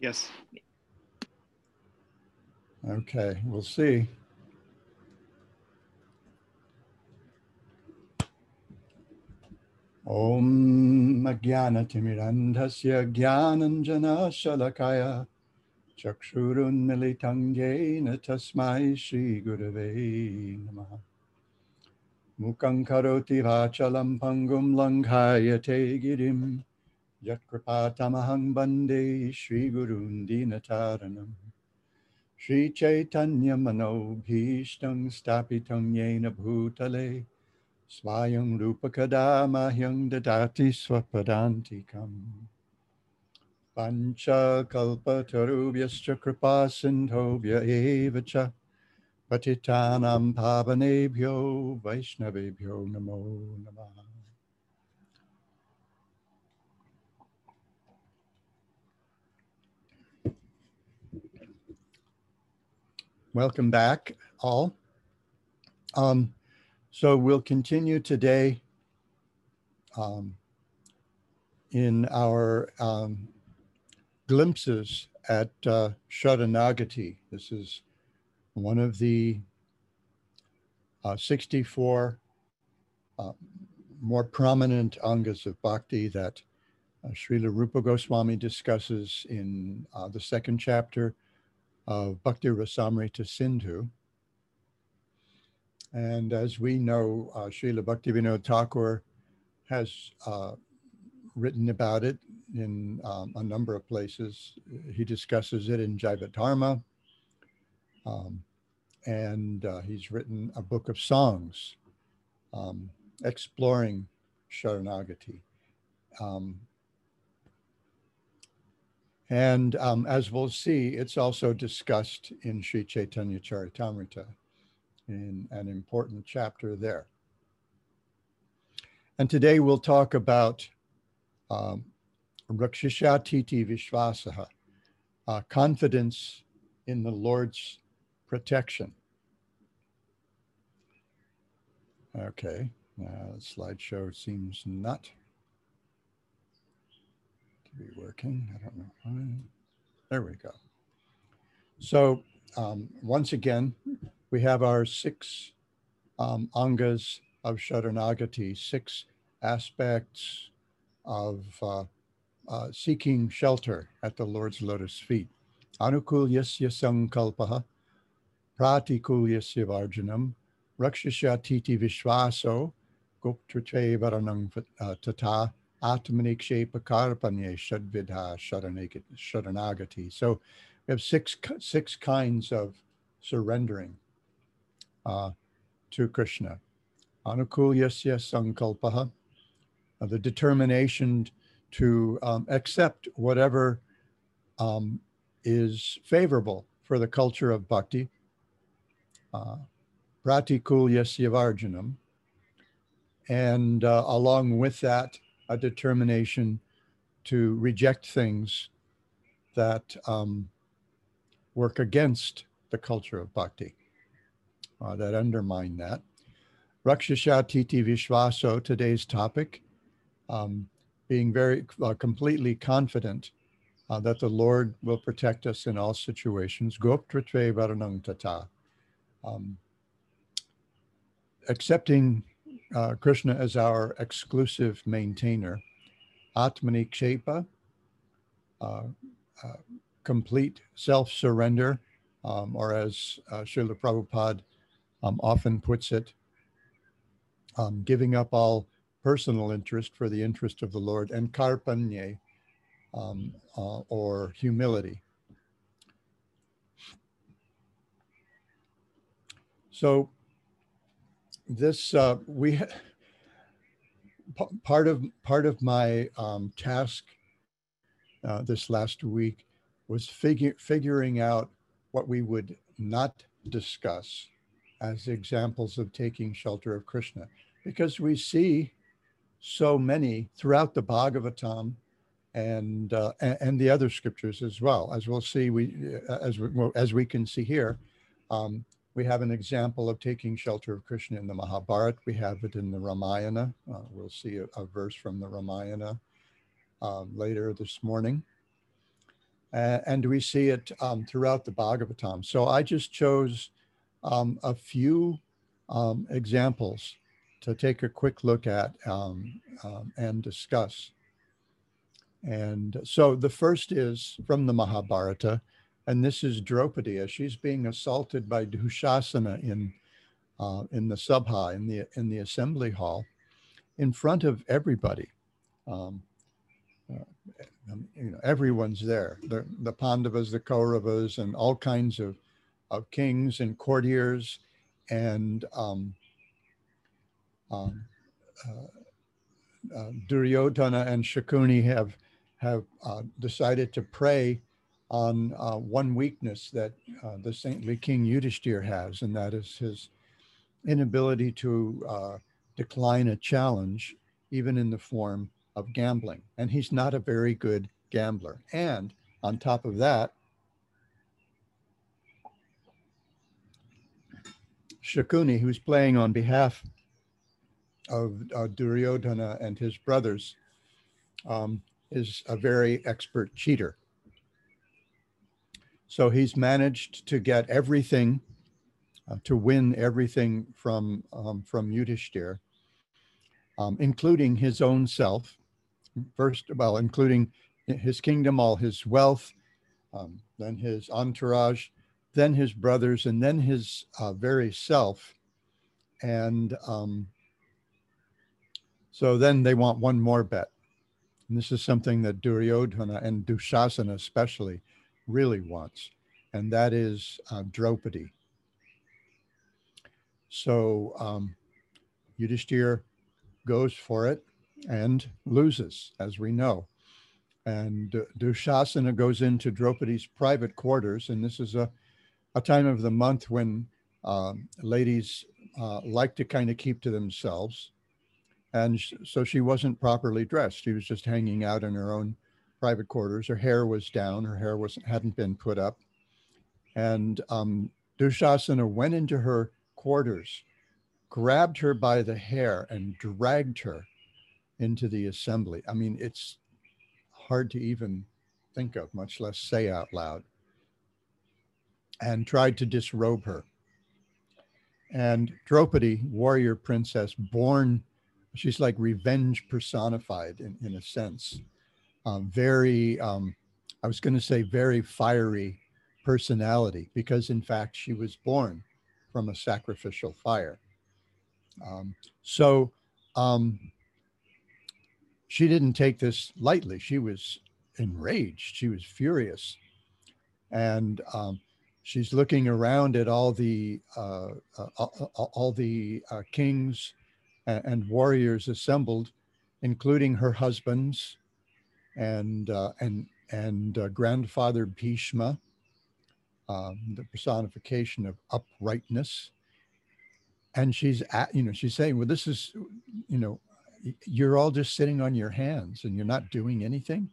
Yes. Okay, we'll see. Om Ajnanatimirandhasya Jnananjana Shalakaya Chakshurunmilitam Yena Tasmai Shri Gurave Namaha Mukhaṁ vachalam pangum langhayate girim Yatkripatahamang Bande Sri Gurundinataranam Sri Chaitanya Manobhishtam Stapitam Yena Bhutale. Swayam Rupakada Mahyam Dadati Swapadantikam. Pancha Kalpatarubhyascha Kripa Sindhobhya Evacha. Patitanam Pavanebhyo Vaishnavebhyo Namo Namaha. Welcome back, all. Um, so we'll continue today um, in our um, glimpses at uh. This is one of the uh, 64 uh, more prominent angas of bhakti that uh, Srila Rupa Goswami discusses in uh, the second chapter of Bhakti Rasamrita Sindhu. And as we know, uh, Srila Bhaktivinoda Thakur has uh, written about it in um, a number of places. He discusses it in Dharma. Um, and uh, he's written a book of songs um, exploring Sharanagati. Um, and um, as we'll see, it's also discussed in Sri Chaitanya Charitamrita in an important chapter there. And today we'll talk about um, Rakshisha Titi Vishvasaha, uh, confidence in the Lord's protection. Okay, the slideshow seems not be working. I don't know. There we go. So um, once again, we have our six um, angas of Sharanagati, six aspects of uh, uh, seeking shelter at the Lord's lotus feet. Anukulyasya sankalpaha, pratikulyasya varjanam, rakshasya titi vishvaso, guptrate varanang uh, tata, atmanikshepa karpanye shadvidha sharanagati. So we have six, six kinds of surrendering uh, to Krishna. Anukulyasya sankalpaha, uh, the determination to um, accept whatever um, is favorable for the culture of bhakti. Uh, Pratikulyasya varjanam. And uh, along with that, a determination to reject things that um, work against the culture of bhakti, uh, that undermine that. Rakshasha Titi Vishvaso, today's topic, um, being very uh, completely confident uh, that the Lord will protect us in all situations. Goptratve Varanang Tata. Um, accepting uh, Krishna as our exclusive maintainer. Atmani Kshepa, uh, uh, complete self surrender, um, or as uh, Srila Prabhupada um, often puts it, um, giving up all personal interest for the interest of the Lord, and karpanye, um, uh, or humility. So this uh, we part of part of my um, task uh, this last week was figure, figuring out what we would not discuss as examples of taking shelter of Krishna, because we see so many throughout the Bhagavatam and uh, and the other scriptures as well. As we'll see, we as we, as we can see here, um, we have an example of taking shelter of Krishna in the Mahabharata. We have it in the Ramayana. Uh, we'll see a, a, verse from the Ramayana uh, later this morning. Uh, and we see it um, throughout the Bhagavatam. So I just chose um, a few um, examples to take a quick look at um, um, and discuss. And so the first is from the Mahabharata, and this is Draupadi she's being assaulted by Dushasana in uh, in the Sabha, in the in the assembly hall, in front of everybody. Um, uh, you know, everyone's there. The, the Pandavas, the Kauravas, and all kinds of, of kings and courtiers, and um, um, uh, uh, Duryodhana and Shakuni have have uh, decided to prey on uh, one weakness that uh, the saintly King Yudhishthir has, and that is his inability to uh, decline a challenge, even in the form of gambling. And he's not a very good gambler. And on top of that, Shakuni, who's playing on behalf of uh, Duryodhana and his brothers, um, is a very expert cheater. So he's managed to get everything, uh, to win everything from, um, from Yudhishthir, um, including his own self. First, well, including his kingdom, all his wealth, um, then his entourage, then his brothers, and then his uh, very self. And um, so then they want one more bet. And this is something that Duryodhana and Dushasana especially really wants, and that is uh, Draupadi. So um, Yudhishthir goes for it and loses, as we know. And Dushasana goes into Draupadi's private quarters, and this is a, a time of the month when um, ladies uh, like to kind of keep to themselves. And so she wasn't properly dressed. She was just hanging out in her own private quarters. Her hair was down. Her hair was hadn't been put up. And um, Dushasana went into her quarters, grabbed her by the hair, and dragged her into the assembly. I mean, it's hard to even think of, much less say out loud. And tried to disrobe her. And Draupadi, warrior princess, born she's like revenge personified in, in a sense. Um, very, um, I was going to say, very fiery personality because, in fact, she was born from a sacrificial fire. Um, so um, she didn't take this lightly. She was enraged. She was furious. And um, she's looking around at all the uh, uh, all, the uh, kings and warriors assembled, including her husbands and uh, and and uh, grandfather Bhishma, um, the personification of uprightness. And she's at, you know, she's saying, well, this is, you know, you're all just sitting on your hands and you're not doing anything.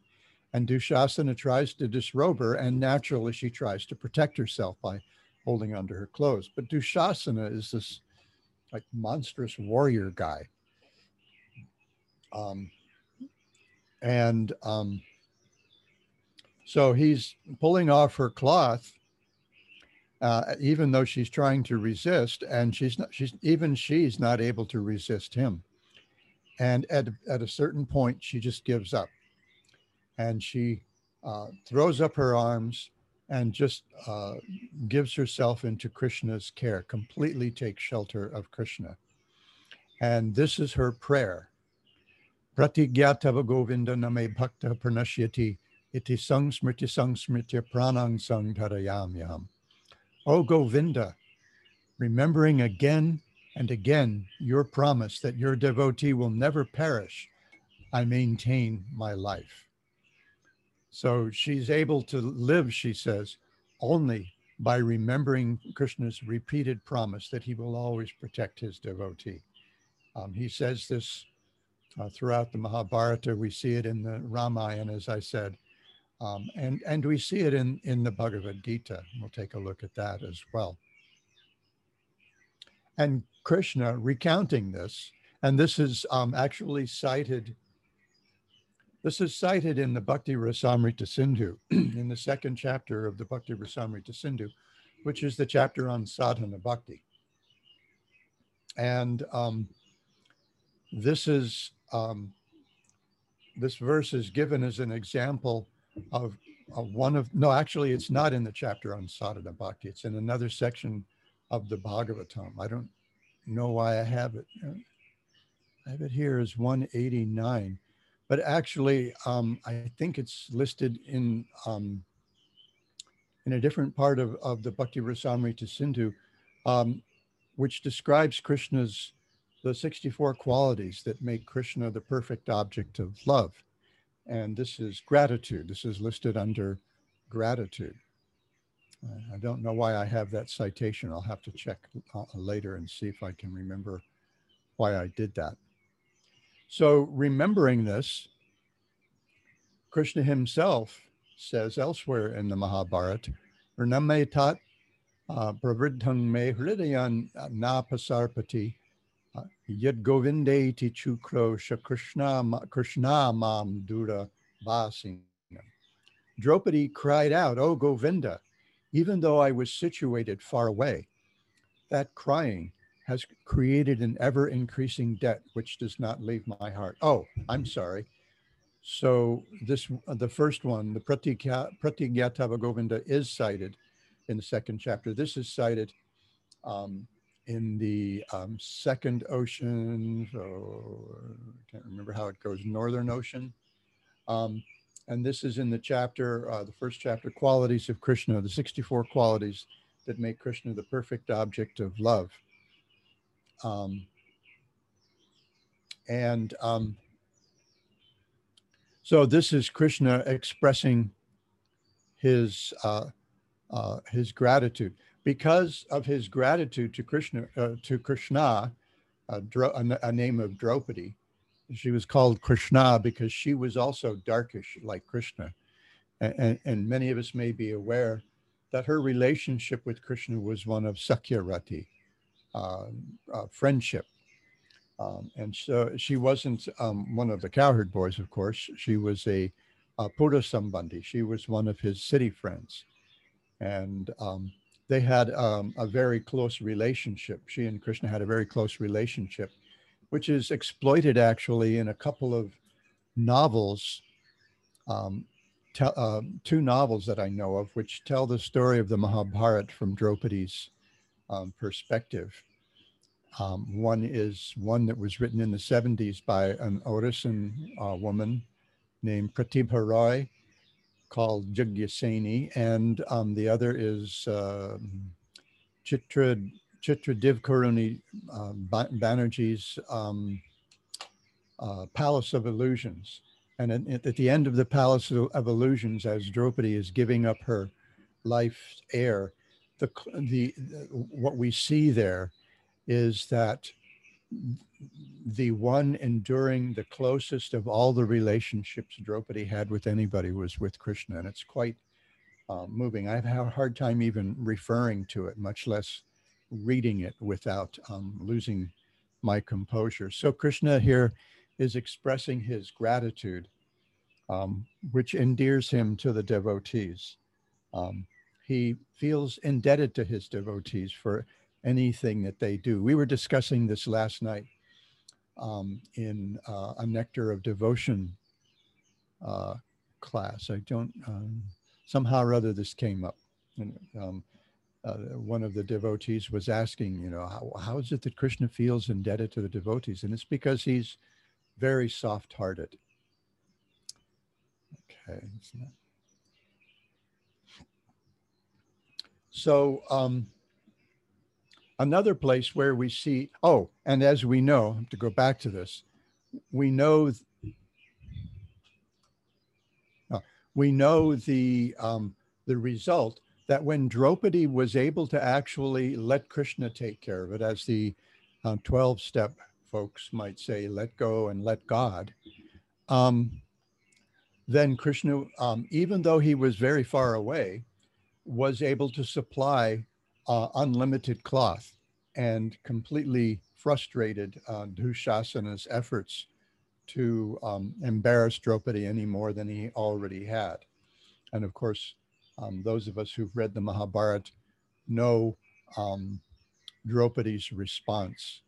And Dushasana tries to disrobe her, and naturally she tries to protect herself by holding onto her clothes. But Dushasana is this like monstrous warrior guy. Um, and um, so he's pulling off her cloth, uh, even though she's trying to resist, and she's not. She's even she's not able to resist him. And at at a certain point, she just gives up, and she uh, throws up her arms and just uh, gives herself into Krishna's care, completely takes shelter of Krishna. And this is her prayer. Pratigyatava Govinda name bhakta pranashyati iti sangsmriti sangsmritya pranang sangdharayamyam. O Govinda, remembering again and again your promise that your devotee will never perish, I maintain my life. So she's able to live, she says, only by remembering Krishna's repeated promise that he will always protect his devotee. Um, he says this uh, throughout the Mahabharata. We see it in the Ramayana, as I said, um, and, and we see it in, in the Bhagavad Gita. We'll take a look at that as well. And Krishna recounting this, and this is um, actually cited This is cited in the Bhakti Rasamrita Sindhu, in the second chapter of the Bhakti Rasamrita Sindhu, which is the chapter on sadhana bhakti. And um, this is um, this verse is given as an example of, of, one of no, actually, it's not in the chapter on sadhana bhakti. It's in another section of the Bhagavatam. I don't know why I have it. I have it here as 189 but actually, um, I think it's listed in um, in a different part of, of the Bhakti Rasamrita Sindhu, um, which describes Krishna's the 64 qualities that make Krishna the perfect object of love. And this is gratitude. This is listed under gratitude. I don't know why I have that citation. I'll have to check uh, later and see if I can remember why I did that. So, remembering this, Krishna himself says elsewhere in the Mahabharata, Rname tat uh, pravriddhang me hridayan uh, yad govinde ti chukro sha Krishna, mam dura vasing. Draupadi cried out, Oh Govinda, even though I was situated far away. That crying has created an ever increasing debt which does not leave my heart. Oh, I'm sorry. So this, the first one, the Pratigyatava Govinda is cited in the second chapter. This is cited um, in the um, second ocean, so I can't remember how it goes, Northern Ocean. Um, and this is in the chapter, uh, the first chapter, Qualities of Krishna, the 64 qualities that make Krishna the perfect object of love. Um, and um, so this is Krishna expressing his uh, uh, his gratitude because of his gratitude to Krishna uh, to Krishna, a, a, name of Draupadi. She was called Krishna because she was also darkish like Krishna, and, and many of us may be aware that her relationship with Krishna was one of Sakyarati, uh, uh, friendship. Um, and so she wasn't um, one of the cowherd boys, of course. She was a, a Sambandhi. She was one of his city friends. And um, they had um, a very close relationship. She and Krishna had a very close relationship, which is exploited actually in a couple of novels, um, uh, two novels that I know of, which tell the story of the Mahabharata from Draupadi's um, perspective. Um, one is one that was written in the 70s by an Orison uh, woman named Pratibha Roy called Jagyaseni, and um, the other is uh, Chitra, Chitra Divakaruni uh, Banerjee's um, uh, Palace of Illusions. And at, at, the end of the Palace of Illusions, as Draupadi is giving up her life's air, the, the, what we see there is that the one enduring the closest of all the relationships Draupadi had with anybody was with Krishna. And it's quite uh, moving. I've had a hard time even referring to it, much less reading it without um, losing my composure. So Krishna here is expressing his gratitude, um, which endears him to the devotees. Um, he feels indebted to his devotees for anything that they do. We were discussing this last night um, in uh, a Nectar of Devotion uh, class. I don't, um, somehow or other this came up. And, um, uh, one of the devotees was asking, you know, how, how is it that Krishna feels indebted to the devotees? And it's because he's very soft hearted. Okay. So, um, another place where we see, oh, and as we know, to go back to this, we know uh, we know the um, the result that when Draupadi was able to actually let Krishna take care of it, as the uh, 12 step folks might say, let go and let God, um, then Krishna, um, even though he was very far away, was able to supply uh, unlimited cloth and completely frustrated uh, Dushasana's efforts to um, embarrass Draupadi any more than he already had. And of course, um, those of us who've read the Mahabharata know um, Draupadi's response.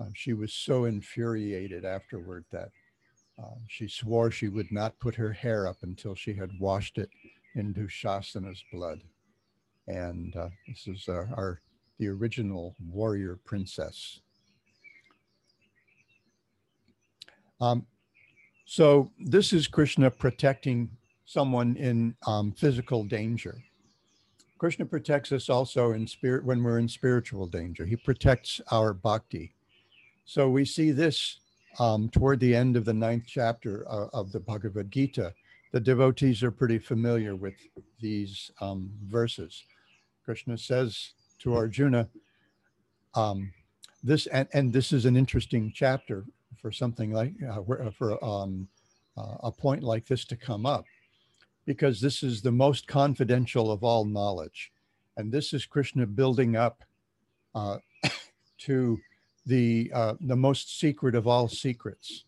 Uh, she was so infuriated afterward that uh, she swore she would not put her hair up until she had washed it in Dushasana's blood. And uh, this is our, our the original warrior princess. Um, so this is Krishna protecting someone in um, physical danger. Krishna protects us also in spirit when we're in spiritual danger. He protects our bhakti. So we see this um, toward the end of the ninth chapter uh, of the Bhagavad Gita. The devotees are pretty familiar with these um, verses. Krishna says to Arjuna, um, this and, and this is an interesting chapter for something like uh, uh, for um, uh, a point like this to come up because this is the most confidential of all knowledge. And this is krishna building up uh, to the uh, the most secret of all secrets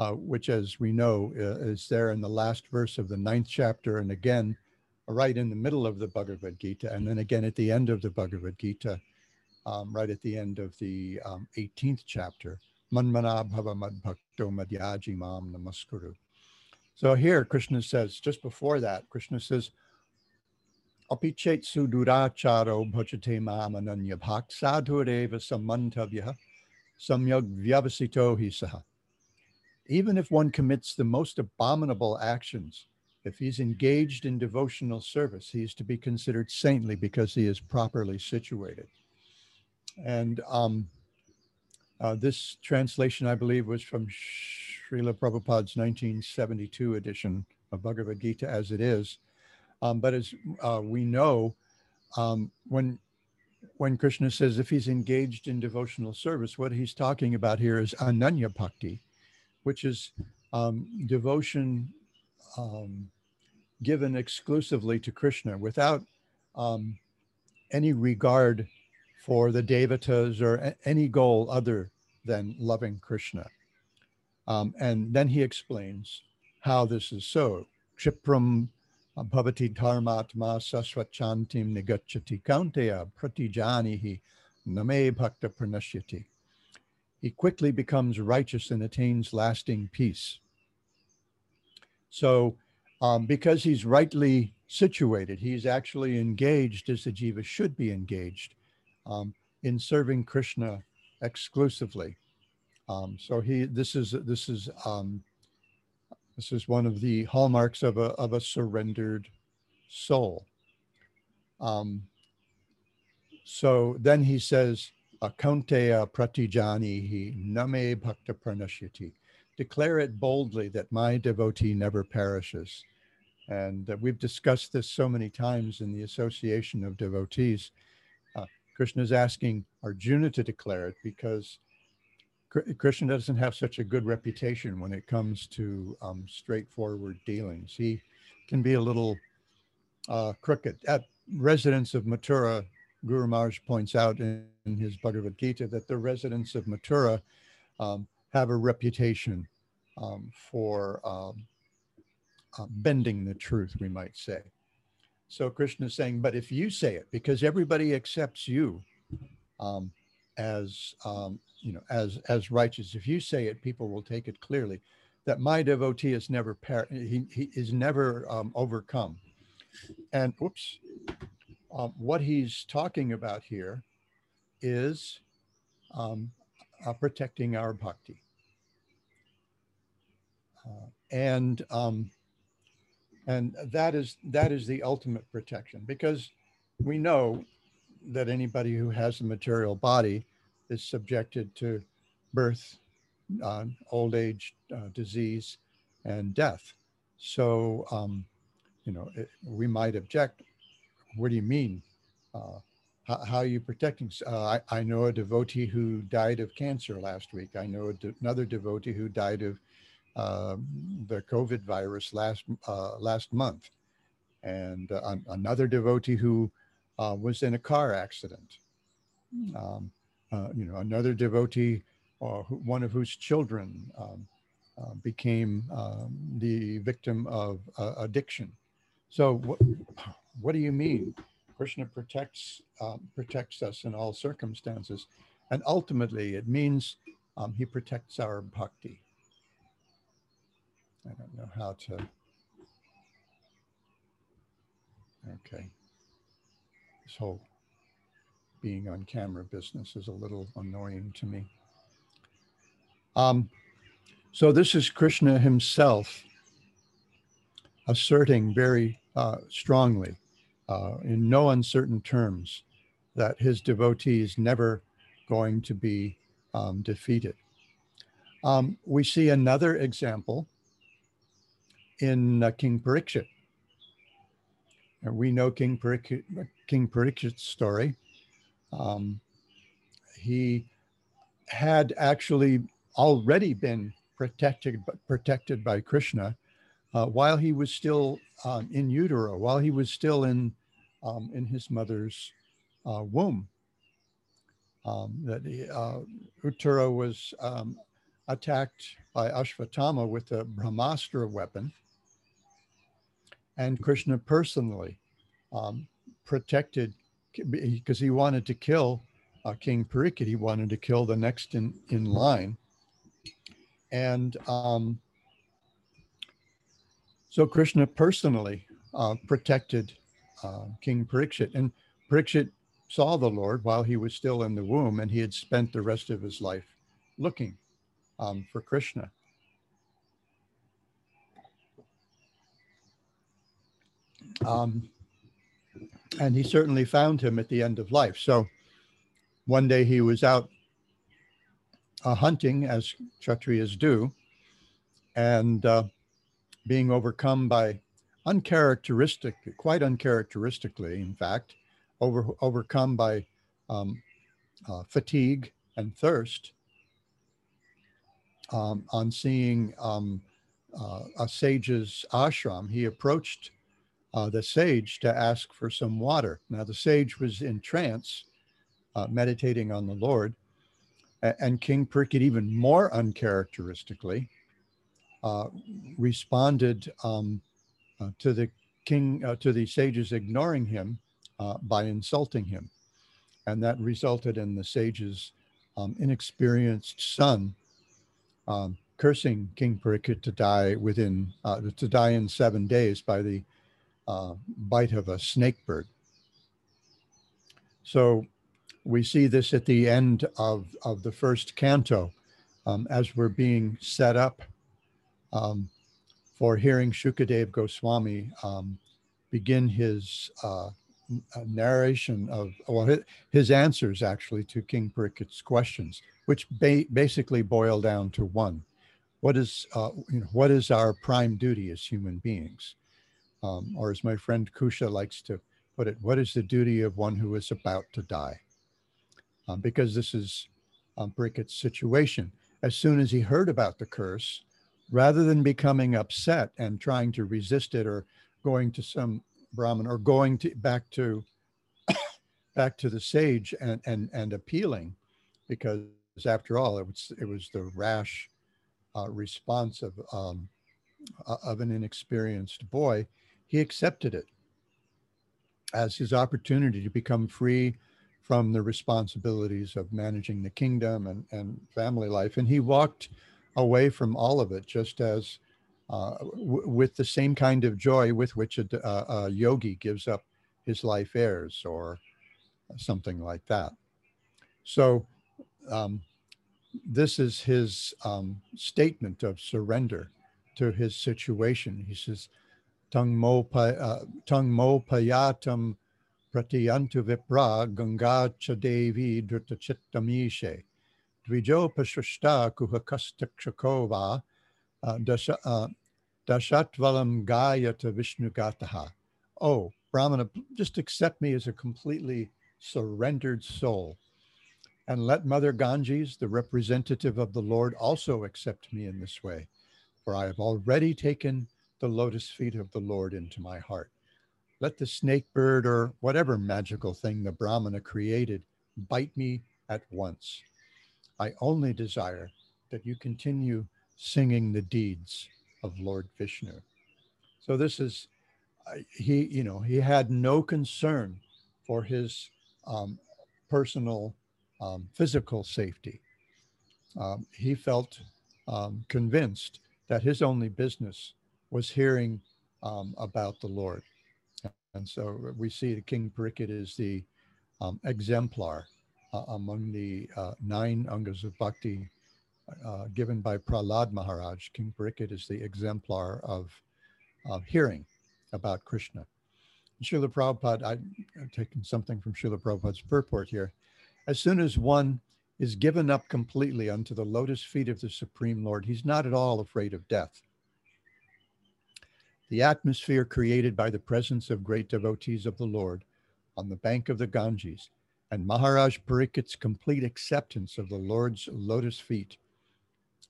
uh, which as we know is there in the last verse of the ninth chapter. And again right in the middle of the bhagavad gita and then again at the end of the bhagavad gita um, right at the end of the um, 18th chapter Manmana bhava madbhakto madhyaji mam namaskuru. So here Krishna says, just before that, Krishna says, Apichet suduracharo bhajate mam ananya bhak sadhureva samantavya samyag vyavasito hisaha. Even if one commits the most abominable actions, if he's engaged in devotional service, he is to be considered saintly because he is properly situated. And um, uh, this translation, I believe, was from Srila Prabhupada's 1972 edition of Bhagavad Gita as it is. Um, but as uh, we know, um, when when Krishna says if he's engaged in devotional service, what he's talking about here is ananya bhakti, which is um, devotion um, given exclusively to Krishna without um, any regard for the devatas or any goal other than loving Krishna. Um, and then he explains how this is so. Chipram bhavati dharmatma sasvachantim negachati kaunteya pratijanihi name bhakta pranashyati. He quickly becomes righteous and attains lasting peace. So, um, because he's rightly situated, he's actually engaged as the jiva should be engaged um, in serving Krishna exclusively. Um, so he, this is this is um, this is one of the hallmarks of a of a surrendered soul. Um, so then he says, "Akaunteya pratijani he name bhakta pranashyati." Declare it boldly that my devotee never perishes. And uh, we've discussed this so many times in the association of devotees. Uh, Krishna is asking Arjuna to declare it because Krishna doesn't have such a good reputation when it comes to um, straightforward dealings. He can be a little uh, crooked. At residents of Mathura, Guru Maharaj points out in, in his Bhagavad Gita that the residents of Mathura um, have a reputation um, for um, uh, bending the truth, we might say. So Krishna is saying, but if you say it, because everybody accepts you um, as um, you know as as righteous, if you say it, people will take it clearly. That my devotee is never par- he, he is never um, overcome. And whoops, um, what he's talking about here is um, uh, protecting our bhakti. Uh, and um, and that is that is the ultimate protection because we know that anybody who has a material body is subjected to birth, uh, old age, uh, disease, and death. So, um, you know, it, we might object. What do you mean? How, how, are you protecting? Uh, I, I, know a devotee who died of cancer last week. I know de- another devotee who died of um, the COVID virus last uh, last month, and uh, another devotee who uh, was in a car accident. Hmm. Um, uh, you know, another devotee, uh, who, one of whose children um, uh, became um, the victim of uh, addiction. So, what, what do you mean? Krishna protects um, protects us in all circumstances, and ultimately, it means um, he protects our bhakti. I don't know how to. Okay. This whole being on camera business is a little annoying to me. Um, so this is Krishna himself asserting very uh, strongly, uh, in no uncertain terms, that his devotee is never going to be um, defeated. Um, we see another example in uh, King Parikshit. And we know King, Parikshit, King Parikshit's story. Um, he had actually already been protected, protected by Krishna uh, while he was still um, in utero, while he was still in, um, in his mother's uh, womb. Um, that he, uh, Uttara was um, attacked by Ashvatthama with a Brahmastra weapon. And Krishna personally um, protected, because he wanted to kill uh, King Parikshit, he wanted to kill the next in, in line. And um, so Krishna personally uh, protected uh, King Parikshit. And Parikshit saw the Lord while he was still in the womb, and he had spent the rest of his life looking um, for Krishna. Um, and he certainly found him at the end of life. So one day he was out uh, hunting, as Kshatriyas do, and uh, being overcome by uncharacteristic, quite uncharacteristically, in fact, over, overcome by um, uh, fatigue and thirst, um, on seeing um, uh, a sage's ashram, he approached uh, the sage to ask for some water. Now, the sage was in trance, uh, meditating on the Lord, and King Parikshit, even more uncharacteristically, uh, responded um, to the king, uh, to the sages ignoring him by insulting him. And that resulted in the sage's um, inexperienced son um, cursing King Parikshit to die within uh, to die in seven days by the uh, bite of a snake bird. So we see this at the end of, of the first canto um, as we're being set up um, for hearing Shukadev Goswami um, begin his uh, narration of, well, his answers actually to King Parikshit's questions which ba basically boil down to one. What is, uh, you know, what is our prime duty as human beings? Um, or as my friend Kusha likes to put it, what is the duty of one who is about to die? Um, because this is um, Parikshit's situation. As soon as he heard about the curse, rather than becoming upset and trying to resist it or going to some Brahmin or going to back to back to the sage and and and appealing because after all, it was it was the rash uh, response of um, uh, of an inexperienced boy. He accepted it as his opportunity to become free from the responsibilities of managing the kingdom and, and family life, and he walked away from all of it just as uh, with the same kind of joy with which a, a, a yogi gives up his life airs or something like that. So um, this is his um, statement of surrender to his situation. He says, Tung mo, pa, uh, tung payatam pratiyantu vipra ganga chadevi drutachittamishe. Dvijo pashrishta kuhakastakshakova uh, uh, dashatvalam gayata vishnugataha. Oh, Brahmana, just accept me as a completely surrendered soul and let Mother Ganges, the representative of the Lord, also accept me in this way, for I have already taken the lotus feet of the Lord into my heart. Let the snake bird or whatever magical thing the Brahmana created bite me at once. I only desire that you continue singing the deeds of Lord Vishnu. So this is, uh, he, you know, he had no concern for his um, personal um, physical safety. Um, he felt um, convinced that his only business was hearing um, about the Lord. And so we see the King Parikshit is the um, exemplar uh, among the uh, nine angas of bhakti uh, given by Prahlad Maharaj. King Parikshit is the exemplar of, hearing about Krishna. Srila Prabhupada, I'm taking something from Srila Prabhupada's purport here. As soon as one is given up completely unto the lotus feet of the Supreme Lord, he's not at all afraid of death. The atmosphere created by the presence of great devotees of the Lord on the bank of the Ganges and Maharaj Parikshit's complete acceptance of the Lord's lotus feet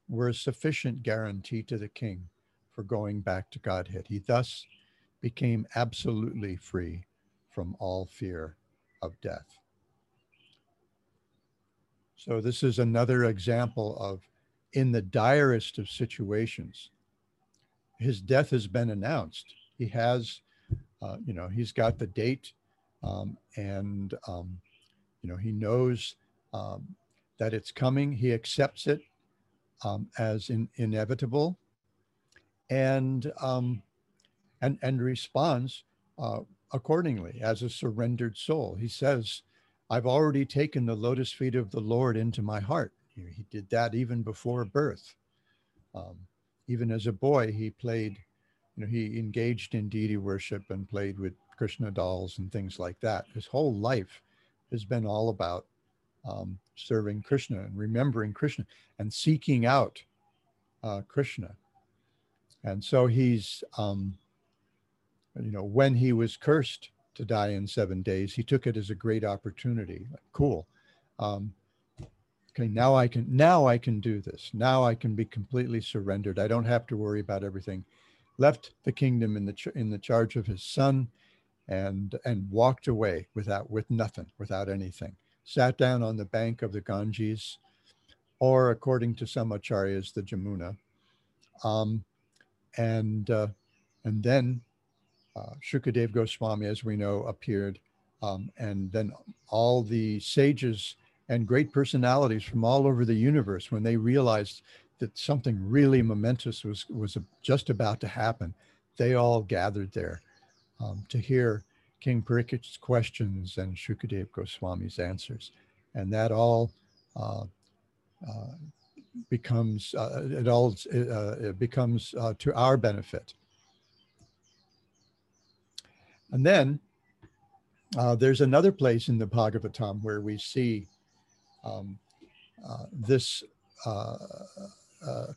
were a sufficient guarantee to the king for going back to Godhead. He thus became absolutely free from all fear of death. So, this is another example of in the direst of situations, his death has been announced. He has, uh, you know, he's got the date um, and, um, you know, he knows um, that it's coming. He accepts it um, as in, inevitable and, um, and, and responds uh, accordingly as a surrendered soul. He says, I've already taken the lotus feet of the Lord into my heart. He did that even before birth. Um, even as a boy, he played, you know, he engaged in deity worship and played with Krishna dolls and things like that. His whole life has been all about um, serving Krishna and remembering Krishna and seeking out uh, Krishna. And so he's, um, you know, when he was cursed to die in seven days. He took it as a great opportunity. Like, cool. Um, okay, now I can now I can do this. Now I can be completely surrendered. I don't have to worry about everything. Left the kingdom in the in the charge of his son, and and walked away without with nothing, without anything. Sat down on the bank of the Ganges, or according to some acharyas, the Jamuna, um, and uh, and then uh, Shukadev Goswami, as we know, appeared. Um, and then all the sages and great personalities from all over the universe, when they realized that something really momentous was, was just about to happen, they all gathered there um, to hear King Parikshit's questions and Shukadev Goswami's answers. And that all uh, uh, becomes, uh, it all uh, it becomes uh, to our benefit. And then uh, there's another place in the Bhagavatam where we see um, this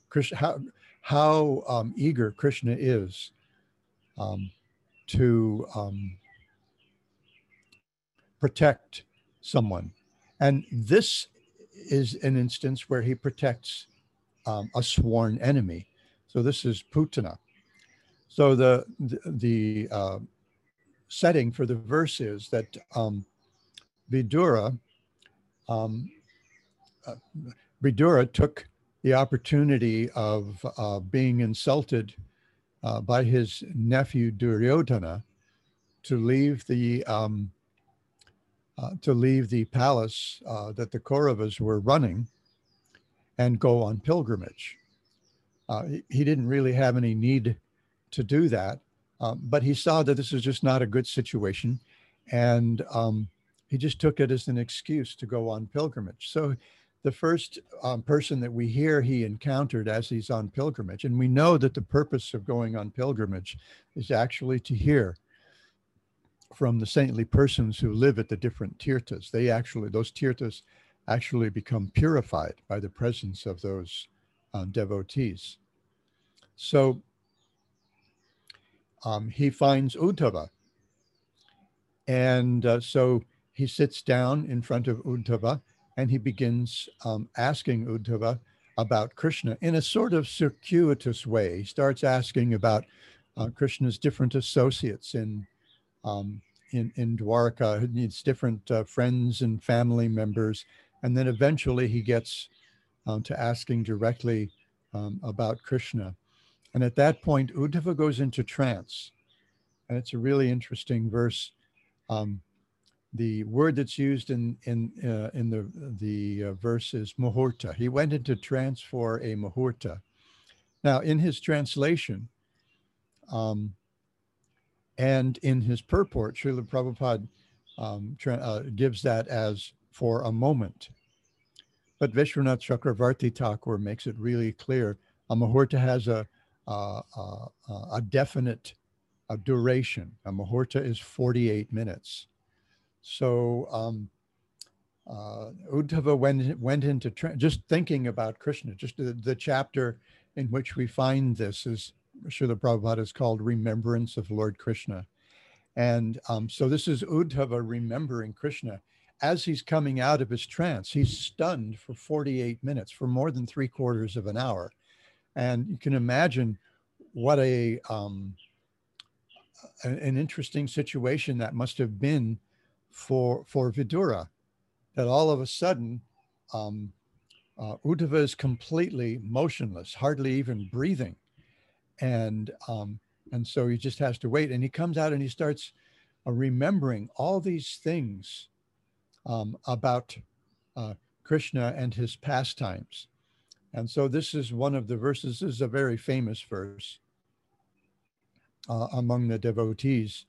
Krishna, how, how um, eager Krishna is um, to um, protect someone. And this is an instance where he protects um, a sworn enemy. So this is Putana. So the the, the uh, setting for the verse is that um, Vidura, um, uh, Vidura took the opportunity of uh, being insulted uh, by his nephew Duryodhana to leave the um, uh, to leave the palace uh, that the Kauravas were running and go on pilgrimage. Uh, he, he didn't really have any need to do that, um, but he saw that this was just not a good situation. And um, he just took it as an excuse to go on pilgrimage. So the first um, person that we hear he encountered as he's on pilgrimage, and we know that the purpose of going on pilgrimage is actually to hear from the saintly persons who live at the different tirthas. They actually, those tirthas actually become purified by the presence of those uh, devotees. So um, he finds Uddhava. And uh, so he sits down in front of Uddhava and he begins um, asking Uddhava about Krishna in a sort of circuitous way. He starts asking about uh, Krishna's different associates in, um, in, in Dwarka, He needs different uh, friends and family members. And then eventually he gets um, to asking directly um, about Krishna. And at that point, Uddhava goes into trance. And it's a really interesting verse. Um, the word that's used in in uh, in the the uh, verse is muhurta. He went into trance for a muhurta. Now, in his translation, um, and in his purport, Srila Prabhupada um, uh, gives that as for a moment. But Vishwanath Chakravarti Thakur makes it really clear. A muhurta has a, a, a, a definite a duration. A muhurta is 48 minutes. So um, uh, Uddhava went, went into tra- just thinking about Krishna, just the, the chapter in which we find this is Srila Prabhupada is called Remembrance of Lord Krishna. And um, so this is Uddhava remembering Krishna as he's coming out of his trance. He's stunned for 48 minutes, for more than three quarters of an hour. And you can imagine what a um, an interesting situation that must have been for for Vidura, that all of a sudden um, uh, Uddhava is completely motionless, hardly even breathing, and um, and so he just has to wait. And he comes out and he starts uh, remembering all these things um, about uh, Krishna and his pastimes. And so this is one of the verses. This is a very famous verse uh, among the devotees.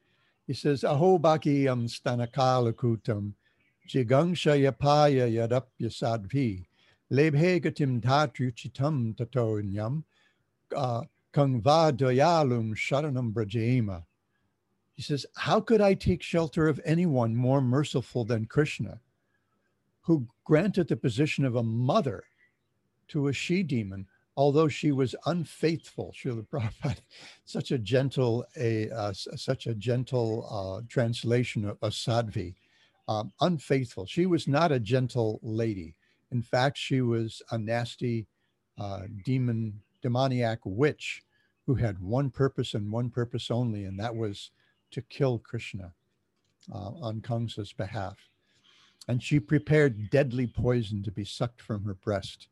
He says, Aho bhakiyam stanakalakutam jigangsha yapaya yadapya sadvi lebhegatim tatruchitam tatonyam uh, kangva doyalum sharanam brajema. He says, How could I take shelter of anyone more merciful than Krishna, who granted the position of a mother to a she demon, although she was unfaithful? Srila Prabhupada, such a gentle, a uh, such a gentle uh, translation of a sadhvi, um, unfaithful. She was not a gentle lady. In fact, she was a nasty uh, demon, demoniac witch who had one purpose and one purpose only, and that was to kill Krishna uh, on Kamsa's behalf. And she prepared deadly poison to be sucked from her breast.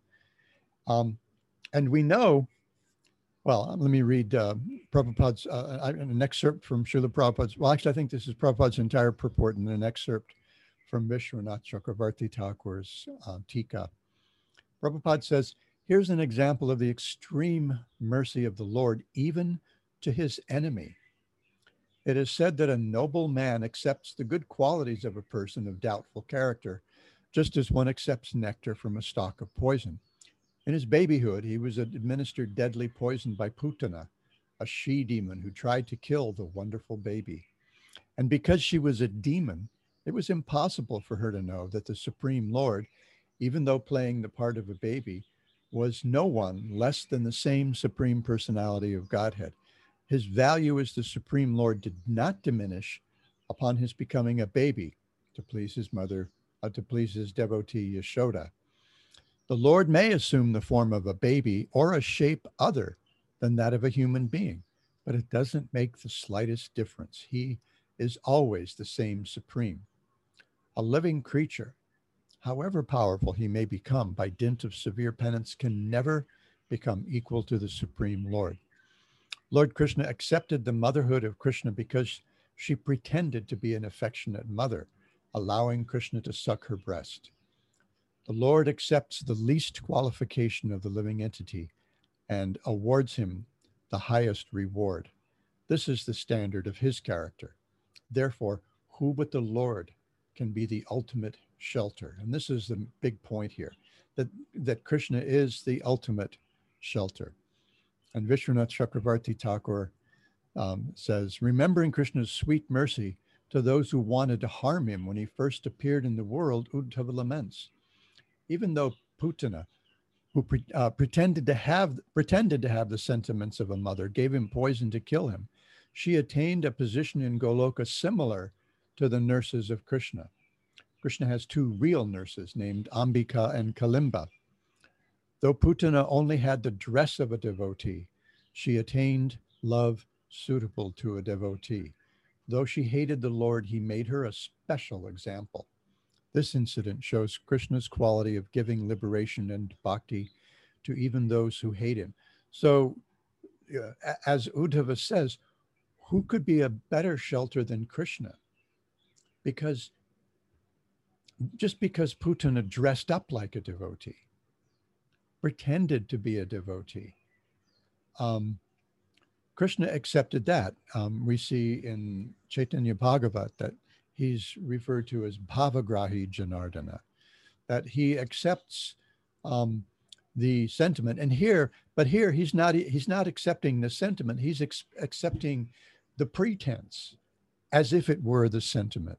Um, and we know, well, let me read uh, Prabhupada's, uh, an excerpt from Srila Prabhupada's, well, actually, I think this is Prabhupada's entire purport and an excerpt from Vishwanath Chakravarti Thakur's uh, Tika. Prabhupada says, here's an example of the extreme mercy of the Lord, even to his enemy. It is said that a noble man accepts the good qualities of a person of doubtful character, just as one accepts nectar from a stalk of poison. In his babyhood, he was administered deadly poison by Putana, a she demon who tried to kill the wonderful baby. And because she was a demon, it was impossible for her to know that the Supreme Lord, even though playing the part of a baby, was no one less than the same Supreme Personality of Godhead. His value as the Supreme Lord did not diminish upon his becoming a baby to please his mother, uh, to please his devotee Yashoda. The Lord may assume the form of a baby or a shape other than that of a human being, but it doesn't make the slightest difference. He is always the same Supreme. A living creature, however powerful he may become by dint of severe penance, can never become equal to the Supreme Lord. Lord Krishna accepted the motherhood of Krishna because she pretended to be an affectionate mother, allowing Krishna to suck her breast. The Lord accepts the least qualification of the living entity and awards him the highest reward. This is the standard of his character. Therefore, who but the Lord can be the ultimate shelter? And this is the big point here that, that Krishna is the ultimate shelter. And Vishwanath Chakravarti Thakur um, says, remembering Krishna's sweet mercy to those who wanted to harm him when he first appeared in the world, Uddhava laments. Even though Putana, who pre- uh, pretended to have pretended to have the sentiments of a mother, gave him poison to kill him, she attained a position in Goloka similar to the nurses of Krishna. Krishna has two real nurses named Ambika and Kilimba. Though Putana only had the dress of a devotee, she attained love suitable to a devotee. Though she hated the Lord, he made her a special example. This incident shows Krishna's quality of giving liberation and bhakti to even those who hate him. So, uh, as Uddhava says, who could be a better shelter than Krishna? Because just because Putana dressed up like a devotee, pretended to be a devotee, um, Krishna accepted that. Um, we see in Chaitanya Bhagavat that he's referred to as Bhavagrahi Janardana, that he accepts um, the sentiment. And here, but here he's not he's not accepting the sentiment. He's ex- accepting the pretense as if it were the sentiment.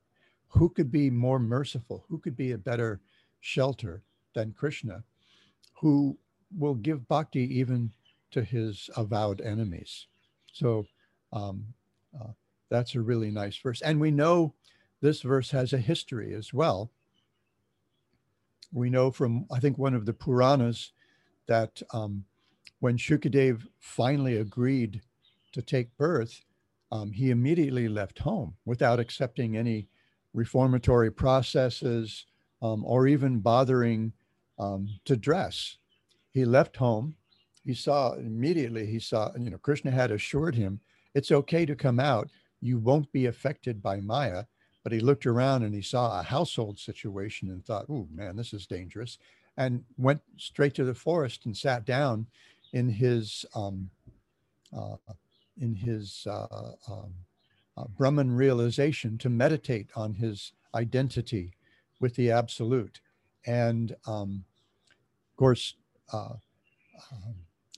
Who could be more merciful? Who could be a better shelter than Krishna, who will give bhakti even to his avowed enemies? So um, uh, that's a really nice verse. And we know this verse has a history as well. We know from, I think, one of the Puranas that um, when Shukadev finally agreed to take birth, um, he immediately left home without accepting any reformatory processes um, or even bothering um, to dress. He left home. He saw immediately, he saw, you know, Krishna had assured him, it's okay to come out. You won't be affected by Maya. But he looked around and he saw a household situation and thought, oh man, this is dangerous. And went straight to the forest and sat down in his um, uh, in his uh, um, uh, Brahman realization to meditate on his identity with the absolute. And um, of course, uh, um,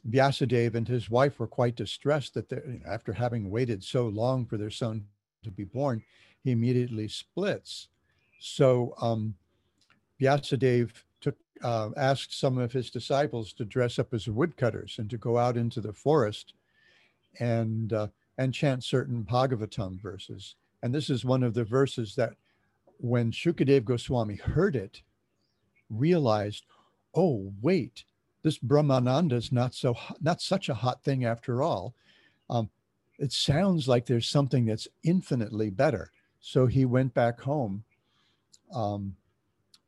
Vyasadeva and his wife were quite distressed that you know, after having waited so long for their son to be born, he immediately splits. So um, Vyasadeva took, uh, asked some of his disciples to dress up as woodcutters and to go out into the forest and uh, and chant certain Bhagavatam verses. And this is one of the verses that when Shukadev Goswami heard it, realized, oh, wait, this Brahmananda is not so not such a hot thing after all. Um, it sounds like there's something that's infinitely better. So he went back home um,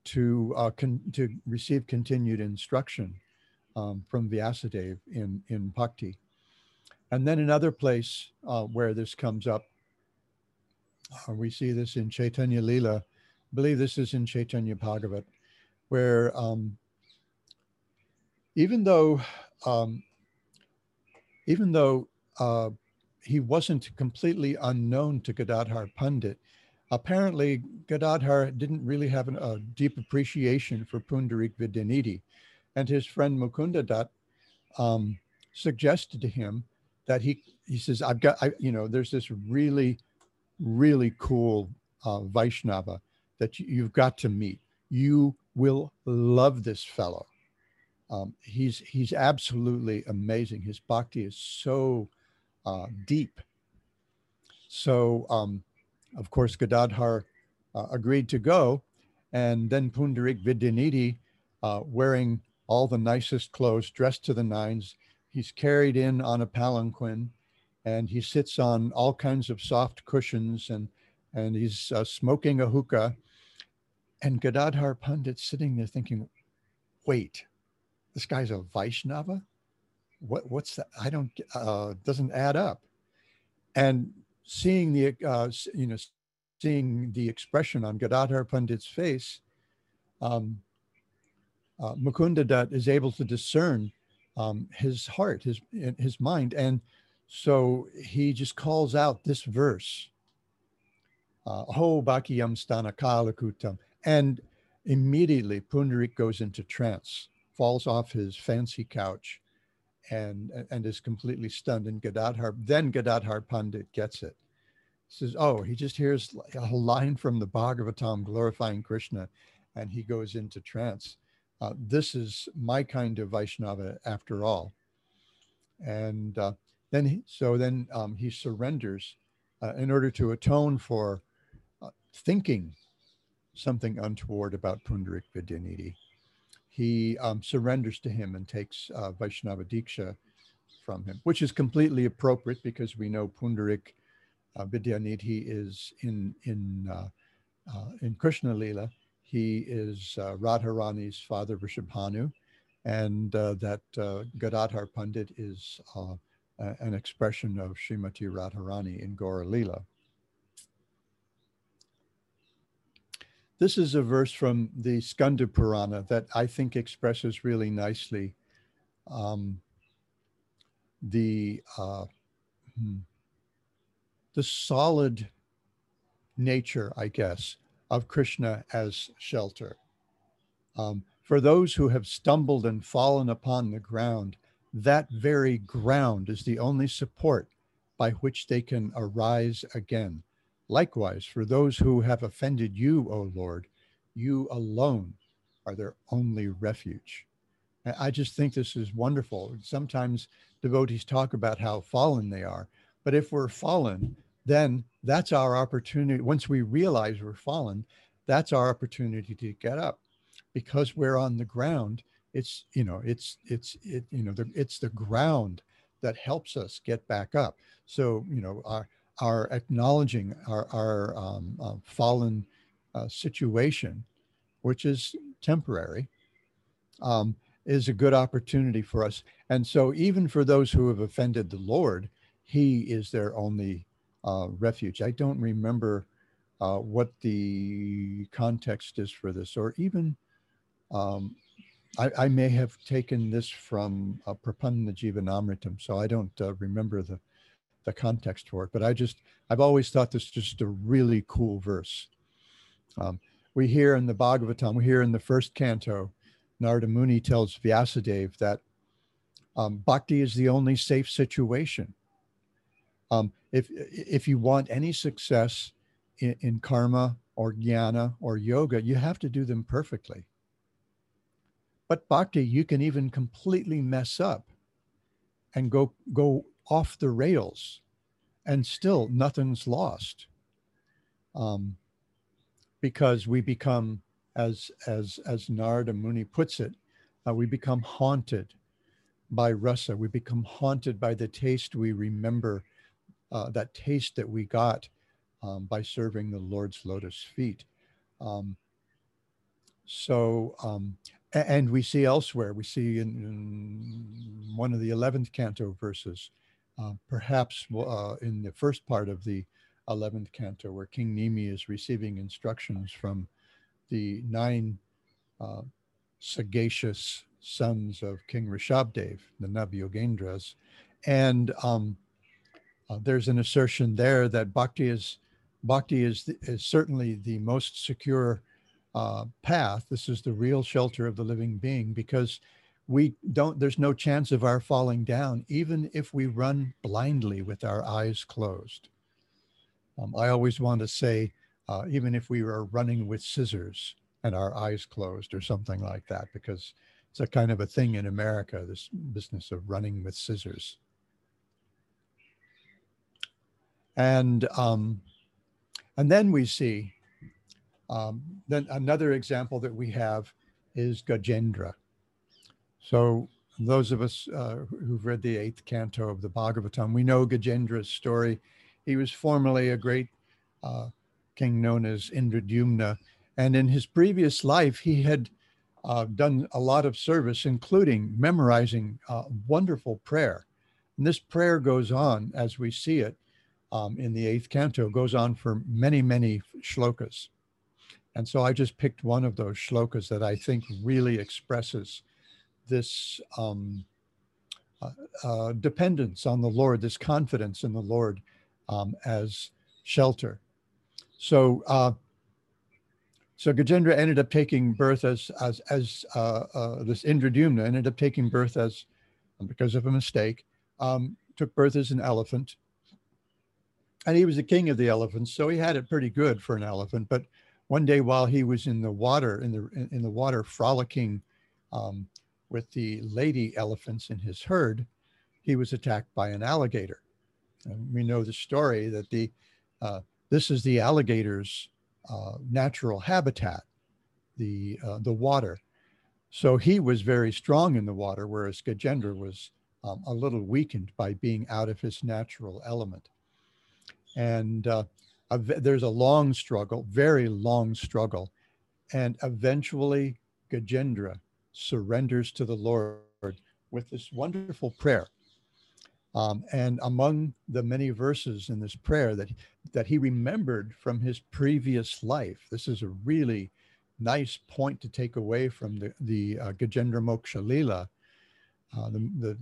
to uh, to receive continued instruction um, from Vyasadeva in in bhakti. And then another place uh, where this comes up, uh, we see this in Chaitanya Lila. I believe this is in Chaitanya Bhagavat, where um, even though um, even though uh, he wasn't completely unknown to Gadadhar Pandit, apparently Gadadhar didn't really have an, a deep appreciation for Pundarik Vidyanidhi. And his friend Mukunda Dutt um, suggested to him that he he says I've got I you know there's this really really cool uh, Vaishnava that you, have got to meet. You will love this fellow. Um, he's he's absolutely amazing. His bhakti is so uh, deep. So um, of course Gadadhar uh, agreed to go, and then Pundarik Vidyanidhi, uh, wearing all the nicest clothes, dressed to the nines, He's carried in on a palanquin and he sits on all kinds of soft cushions and, and he's uh, smoking a hookah. And Gadadhar Pandit sitting there thinking, wait, this guy's a Vaishnava? What, what's that? I don't, uh, doesn't add up. And seeing the, uh, you know, seeing the expression on Gadadhar Pandit's face, um, uh, Mukunda Dutt is able to discern um, his heart, his his mind, and so he just calls out this verse, uh, "Ho Bhakiyam Stana Kalakutam," and immediately Pundarik goes into trance, falls off his fancy couch, and and is completely stunned. And Gadadhar then Gadadhar Pandit gets it. Says, "Oh, he just hears a line from the Bhagavatam glorifying Krishna, and he goes into trance." uh, this is my kind of Vaishnava after all. And uh, then, he, so then um, he surrenders uh, in order to atone for uh, thinking something untoward about Pundarik Vidyanidhi. He um, surrenders to him and takes uh, Vaishnava Diksha from him, which is completely appropriate because we know Pundarik uh, Vidyanidhi is in, in, uh, in Krishna Lila he is uh, Radharani's father, Vrishabhanu, and uh, that uh, Gadadhar Pandit is uh, an expression of Srimati Radharani in Gaura Lila. This is a verse from the Skanda Purana that I think expresses really nicely um, the uh, hmm, the solid nature, I guess, of Krishna as shelter. Um, for those who have stumbled and fallen upon the ground, that very ground is the only support by which they can arise again. Likewise, for those who have offended you, O Lord, you alone are their only refuge. I just think this is wonderful. Sometimes devotees talk about how fallen they are, but if we're fallen, then that's our opportunity. Once we realize we're fallen, that's our opportunity to get up because we're on the ground. It's, you know, it's, it's, it, you know, the, it's the ground that helps us get back up. So, you know, our, our acknowledging our, our um, uh, fallen uh, situation, which is temporary, um, is a good opportunity for us. And so, even for those who have offended the Lord, He is their only uh, refuge. I don't remember uh, what the context is for this, or even um, I, I, may have taken this from uh, Prapanna Jivanamritam, so I don't uh, remember the the context for it. But I just I've always thought this just a really cool verse. Um, we hear in the Bhagavatam, we hear in the first canto, Narada Muni tells Vyasadeva that um, bhakti is the only safe situation. Um, if if you want any success in, in karma or jnana or yoga, you have to do them perfectly. But bhakti, you can even completely mess up and go go off the rails, and still nothing's lost. Um, because we become, as as as Narada Muni puts it, uh, we become haunted by rasa. We become haunted by the taste we remember uh, that taste that we got um, by serving the Lord's lotus feet. Um, so, um, and we see elsewhere, we see in, in one of the 11th canto verses, uh, perhaps uh, in the first part of the 11th canto, where King Nimi is receiving instructions from the nine uh, sagacious sons of King Rishabdev, the Navyogendras. And um, uh, there's an assertion there that bhakti is bhakti is, is certainly the most secure uh, path. This is the real shelter of the living being because we don't. There's no chance of our falling down, even if we run blindly with our eyes closed. Um, I always want to say, uh, even if we were running with scissors and our eyes closed or something like that, because it's a kind of a thing in America, this business of running with scissors. And um, and then we see um, then another example that we have is Gajendra. So those of us uh, who've read the eighth canto of the Bhagavatam, we know Gajendra's story. He was formerly a great uh, king known as Indradyumna. And in his previous life, he had uh, done a lot of service, including memorizing uh, wonderful prayer. And this prayer goes on as we see it um, in the eighth canto goes on for many, many shlokas. And so I just picked one of those shlokas that I think really expresses this um, uh, uh, dependence on the Lord, this confidence in the Lord um, as shelter. So, uh, so Gajendra ended up taking birth as as as uh, uh, this Indradyumna ended up taking birth as because of a mistake, um, took birth as an elephant, and he was the king of the elephants, so he had it pretty good for an elephant. But one day, while he was in the water, in the in the water, frolicking um, with the lady elephants in his herd, he was attacked by an alligator. And we know the story that the uh, this is the alligator's uh, natural habitat, the uh, the water. So he was very strong in the water, whereas Gajendra was um, a little weakened by being out of his natural element. And uh, there's a long struggle, very long struggle. And eventually, Gajendra surrenders to the Lord with this wonderful prayer. Um, and among the many verses in this prayer that, that he remembered from his previous life, this is a really nice point to take away from the, the uh, Gajendra Moksha Lila, uh, the, the,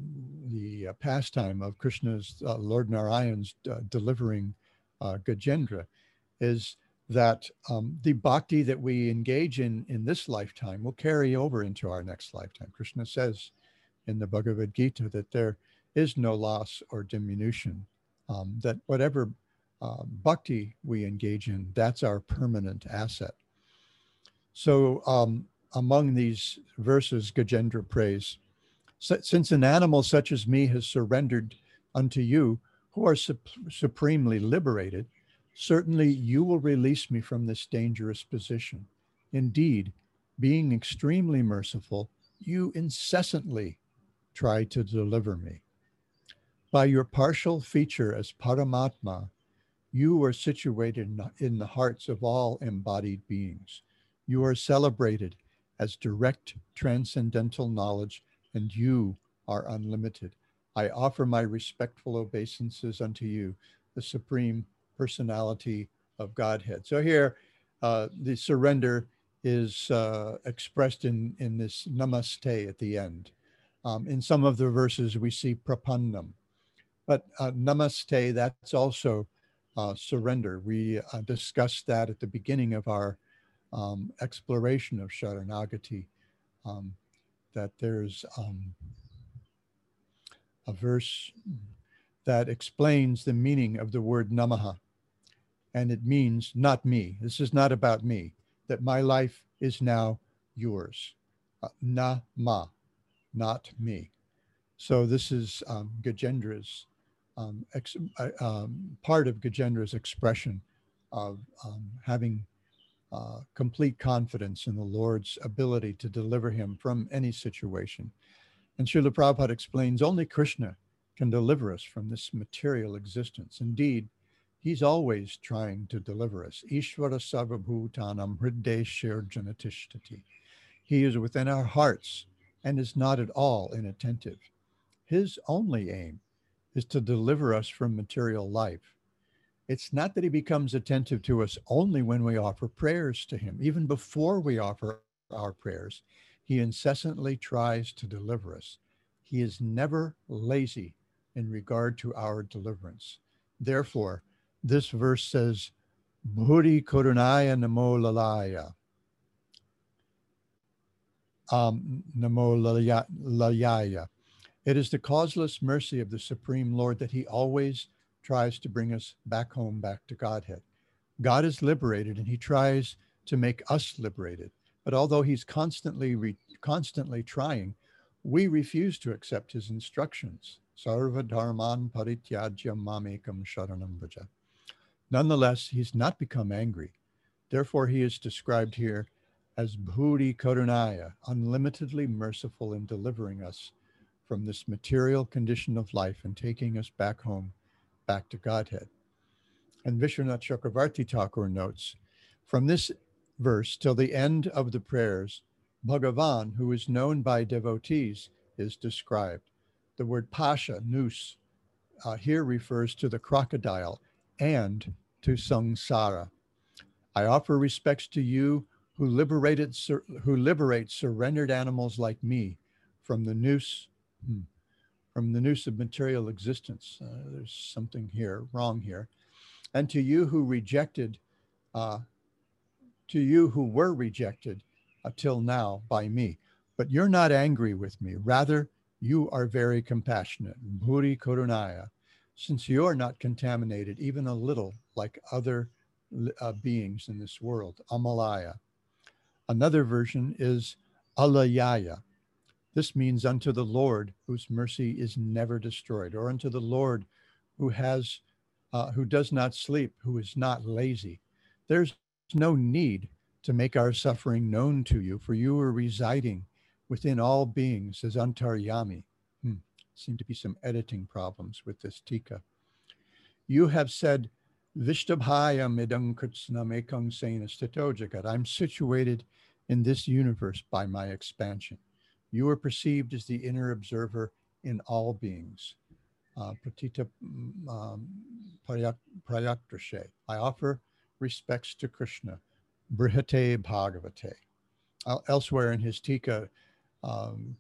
the uh, pastime of Krishna's, uh, Lord Narayan's uh, delivering uh, Gajendra, is that um, the bhakti that we engage in in this lifetime will carry over into our next lifetime. Krishna says in the Bhagavad Gita that there is no loss or diminution, um, that whatever uh, bhakti we engage in, that's our permanent asset. So um, among these verses, Gajendra prays, since an animal such as me has surrendered unto you, who are sup- supremely liberated, Certainly you will release me from this dangerous position. Indeed, being extremely merciful, you incessantly try to deliver me. By your partial feature as Paramatma, you are situated in the hearts of all embodied beings. You are celebrated as direct transcendental knowledge, and you are unlimited. I offer my respectful obeisances unto you, the Supreme personality of Godhead. So here, uh, the surrender is uh, expressed in, in this namaste at the end. Um, in some of the verses, we see prapannam. But uh, namaste, that's also uh, surrender. We uh, discussed that at the beginning of our um, exploration of Sharanagati, um, that there's um, a verse that explains the meaning of the word namaha and it means not me. This is not about me, that my life is now yours. Uh, na ma, not me. So this is um, Gajendra's, um, uh, um, part of Gajendra's expression of um, having uh, complete confidence in the Lord's ability to deliver him from any situation. And Srila Prabhupada explains only Krishna can deliver us from this material existence. Indeed, He's always trying to deliver us. Ishvara Sarvabhutanam Hrideshir Janatishtati. He is within our hearts and is not at all inattentive. His only aim is to deliver us from material life. It's not that he becomes attentive to us only when we offer prayers to him. Even before we offer our prayers, he incessantly tries to deliver us. He is never lazy in regard to our deliverance. Therefore, this verse says, Bhuri Karunaya Namo Lalaya. Um, Namo Layaya. It is the causeless mercy of the Supreme Lord that He always tries to bring us back home, back to Godhead. God is liberated and He tries to make us liberated. But although He's constantly, re- constantly trying, we refuse to accept His instructions. Sarva dharman parityajya mamekam sharanam vraja. Nonetheless, he's not become angry. Therefore, he is described here as Bhuri Karunaya, unlimitedly merciful in delivering us from this material condition of life and taking us back home, back to Godhead. And Vishwanath Chakravarti Thakur notes, from this verse till the end of the prayers, Bhagavan, who is known by devotees, is described. The word pasha, noose, uh, here refers to the crocodile and to samsara. I offer respects to you who liberated who liberate surrendered animals like me from the noose hmm, from the noose of material existence. Uh, there's something here wrong here. And to you who rejected uh, to you who were rejected until now by me. But you're not angry with me. Rather, you are very compassionate. Bhuri Karunaya since you're not contaminated even a little like other uh, beings in this world, Amalaya. Another version is Alayaya. This means unto the Lord whose mercy is never destroyed, or unto the Lord who has uh, who does not sleep, who is not lazy. There's no need to make our suffering known to you, for you are residing within all beings as Antaryami seem to be some editing problems with this tika. You have said, Vishtabhaya midang kritsna mekang sena I'm situated in this universe by my expansion. You are perceived as the inner observer in all beings. Uh, pratita mm, um, prayakrashe. I offer respects to Krishna. Brihate Bhagavate. Elsewhere in his Tika, um,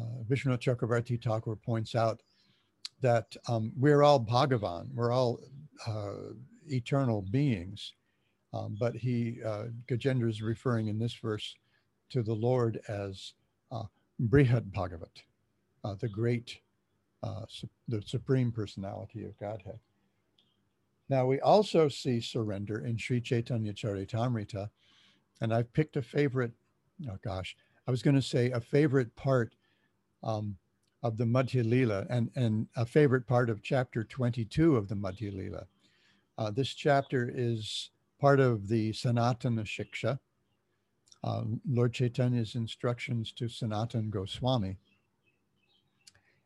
uh, Vishnu Chakravarti Thakur points out that um, we're all Bhagavan, we're all uh, eternal beings. Um, but he, uh, Gajendra is referring in this verse to the Lord as uh, Brihad Bhagavat, uh, the great, uh, su- the supreme personality of Godhead. Now we also see surrender in Sri Chaitanya Charitamrita, and I've picked a favorite. Oh gosh, I was going to say a favorite part um, of the Madhya Lila and, and a favorite part of chapter 22 of the Madhya Lila. Uh, this chapter is part of the Sanatana Shiksha, uh, Lord Chaitanya's instructions to Sanatan Goswami.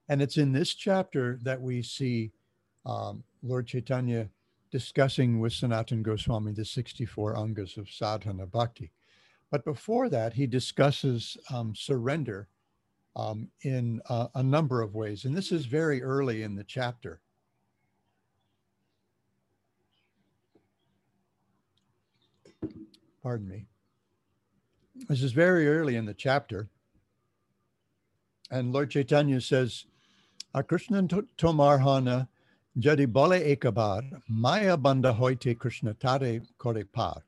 And it's in this chapter that we see um, Lord Chaitanya discussing with Sanatan Goswami the 64 angas of sadhana bhakti. But before that, he discusses um, surrender um, in uh, a number of ways. And this is very early in the chapter. Pardon me. This is very early in the chapter. And Lord Chaitanya says, Krishna tomarhana jadi bole ekabar maya banda hoite Krishna tare kore par.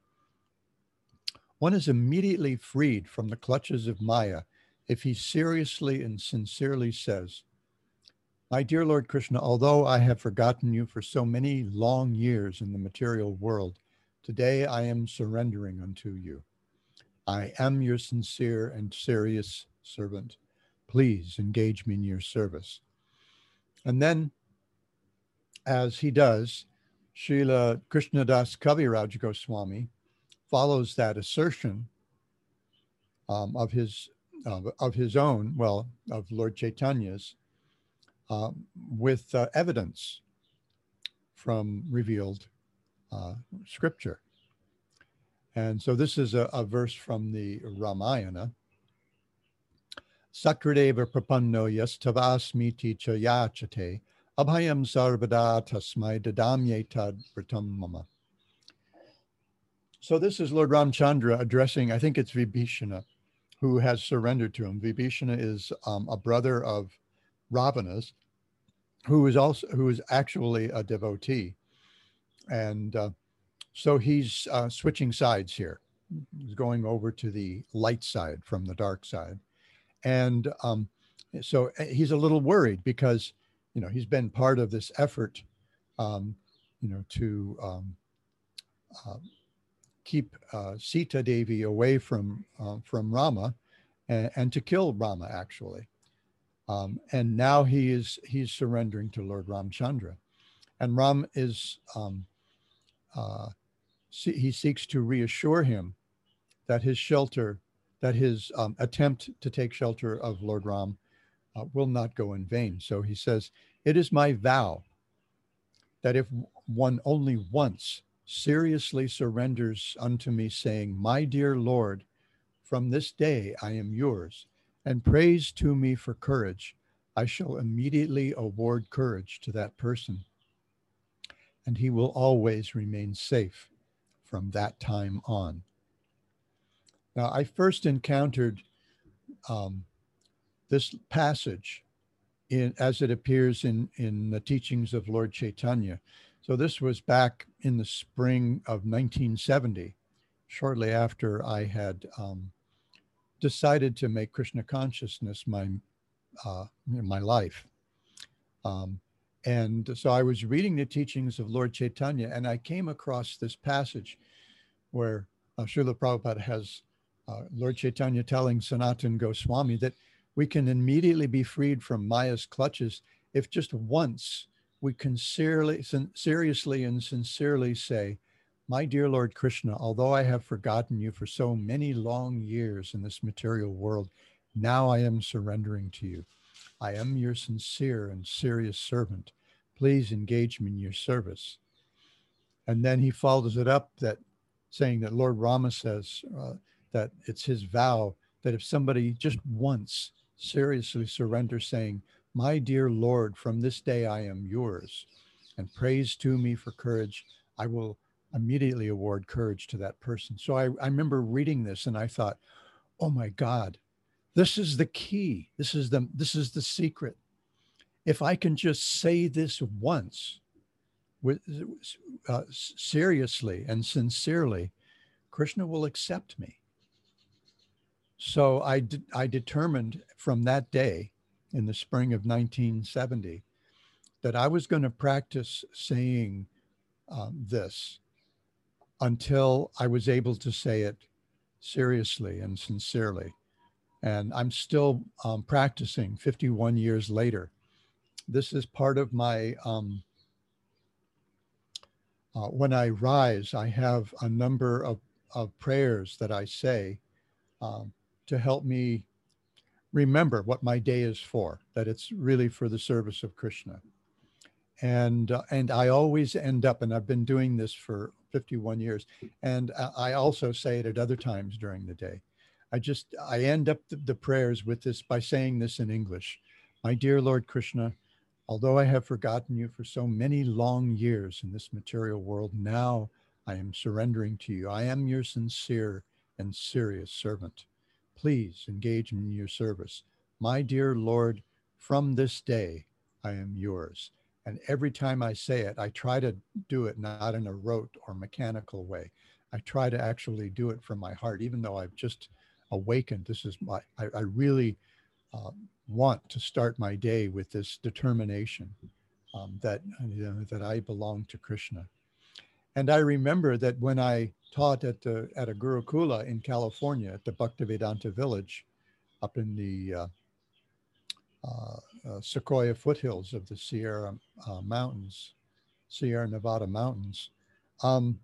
One is immediately freed from the clutches of Maya if he seriously and sincerely says, My dear Lord Krishna, although I have forgotten you for so many long years in the material world, today I am surrendering unto you. I am your sincere and serious servant. Please engage me in your service. And then, as he does, Srila Krishnadas Kaviraj Goswami follows that assertion um, of his uh, of his own, well, of Lord Chaitanya's, uh, with uh, evidence from revealed uh, scripture. And so this is a, a verse from the Ramayana. Sakradeva prapanno yastavasmiti chayachate abhayam sarvada tasmai dadamye tad pratam mama. So this is Lord Ramchandra addressing, I think it's Vibhishana, who has surrendered to him. Vibhishana is um, a brother of Ravana's, who is also who is actually a devotee, and uh, so he's uh, switching sides here. He's going over to the light side from the dark side, and um, so uh, he's a little worried because you know he's been part of this effort, um, you know, to um, uh, keep uh, Sita Devi away from uh, from Rama, and, and, to kill Rama actually. Um, and now he is he's surrendering to Lord Ramchandra, and Ram is um, uh, he seeks to reassure him that his shelter, that his um, attempt to take shelter of Lord Ram, uh, will not go in vain. So he says, "It is my vow that if one only once seriously surrenders unto me, saying, My dear Lord, from this day I am yours, and prays to me for courage, I shall immediately award courage to that person, and he will always remain safe from that time on. Now, I first encountered um, this passage in, as it appears in, in the teachings of Lord Chaitanya so this was back in the spring of 1970, shortly after I had um, decided to make Krishna consciousness my uh, my life. Um, and so I was reading the teachings of Lord Chaitanya, and I came across this passage where uh, Srila Prabhupada has uh, Lord Chaitanya telling Sanatan Goswami that we can immediately be freed from Maya's clutches if just once we can sincerely, seriously and sincerely say, My dear Lord Krishna, although I have forgotten you for so many long years in this material world, now I am surrendering to you. I am your sincere and serious servant. Please engage me in your service. And then he follows it up that saying that Lord Rama says uh, that it's his vow that if somebody just once seriously surrenders, saying, My dear Lord, from this day I am yours, and praise to me for courage, I will immediately award courage to that person. So I, I remember reading this and I thought, oh my God, this is the key. This is the this is the secret. If I can just say this once, with uh, seriously and sincerely, Krishna will accept me. So I, de- I determined from that day in the spring of 1970 that I was going to practice saying um, this until I was able to say it seriously and sincerely. And I'm still um, practicing 51 years later. This is part of my, um, uh, when I rise, I have a number of, of prayers that I say um, to help me remember what my day is for, that it's really for the service of Krishna. And, uh, and I always end up, and I've been doing this for 51 years, and I also say it at other times during the day. I just, I end up the, the prayers with this by saying this in English. My dear Lord Krishna, although I have forgotten you for so many long years in this material world, now I am surrendering to you. I am your sincere and serious servant. Please engage in your service. My dear Lord, from this day I am yours. And every time I say it, I try to do it not in a rote or mechanical way. I try to actually do it from my heart, even though I've just awakened. This is my, I, I really uh, want to start my day with this determination um, that, you know, that I belong to Krishna. And I remember that when I taught at, the, at a Gurukula in California at the Bhaktivedanta village up in the uh, uh, uh, Sequoia foothills of the Sierra uh, Mountains, Sierra Nevada Mountains, um,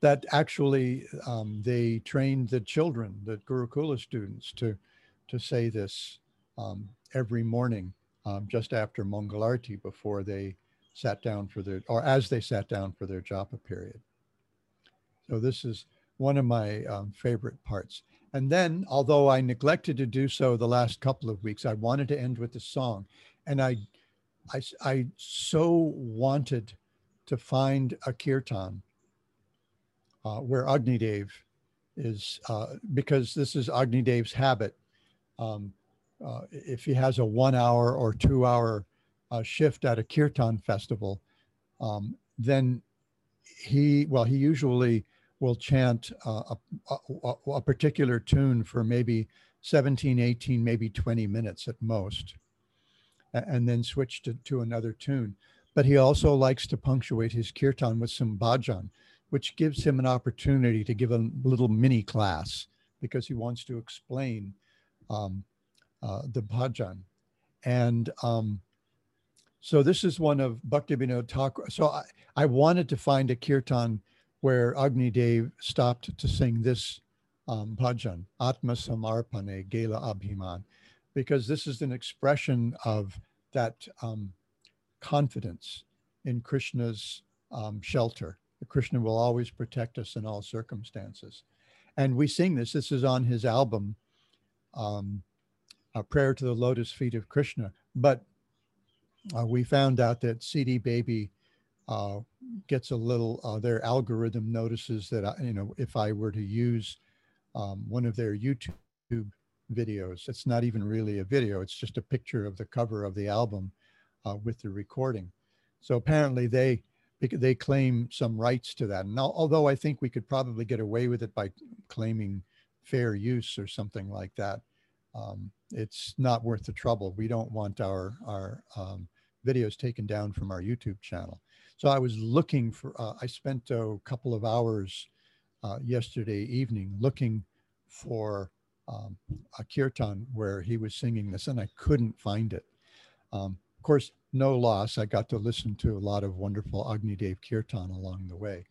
that actually um, they trained the children, the Gurukula students, to, to say this um, every morning um, just after Mangalarti before they sat down for their, or as they sat down for their japa period. So this is one of my um, favorite parts. And then, although I neglected to do so the last couple of weeks, I wanted to end with a song. And I, I, I so wanted to find a kirtan uh, where Agnidev is, uh, because this is Agnidev's habit. Um, uh, if he has a one hour or two hour uh, shift at a kirtan festival, um, then he, well, he usually will chant uh, a, a, a, particular tune for maybe 17, 18, maybe 20 minutes at most, and then switch to, to another tune. But he also likes to punctuate his kirtan with some bhajan, which gives him an opportunity to give a little mini class because he wants to explain um, uh, the bhajan. And um, so this is one of Bhaktivinoda Thakur. So I, I wanted to find a kirtan where Agni Dev stopped to sing this um, bhajan, Atma Samarpane Gela Abhiman, because this is an expression of that um, confidence in Krishna's um, shelter. Krishna will always protect us in all circumstances. And we sing this. This is on his album, um, A Prayer to the Lotus Feet of Krishna. But uh, we found out that CD Baby uh, gets a little, uh, their algorithm notices that, I, you know, if I were to use um, one of their YouTube videos, it's not even really a video, it's just a picture of the cover of the album uh, with the recording. So apparently they, they claim some rights to that. And although I think we could probably get away with it by claiming fair use or something like that, um, it's not worth the trouble. We don't want our, our um, videos taken down from our YouTube channel. So I was looking for, uh, I spent a couple of hours uh, yesterday evening looking for um, a kirtan where he was singing this and I couldn't find it. Um, of course, no loss. I got to listen to a lot of wonderful Agni Dev kirtan along the way.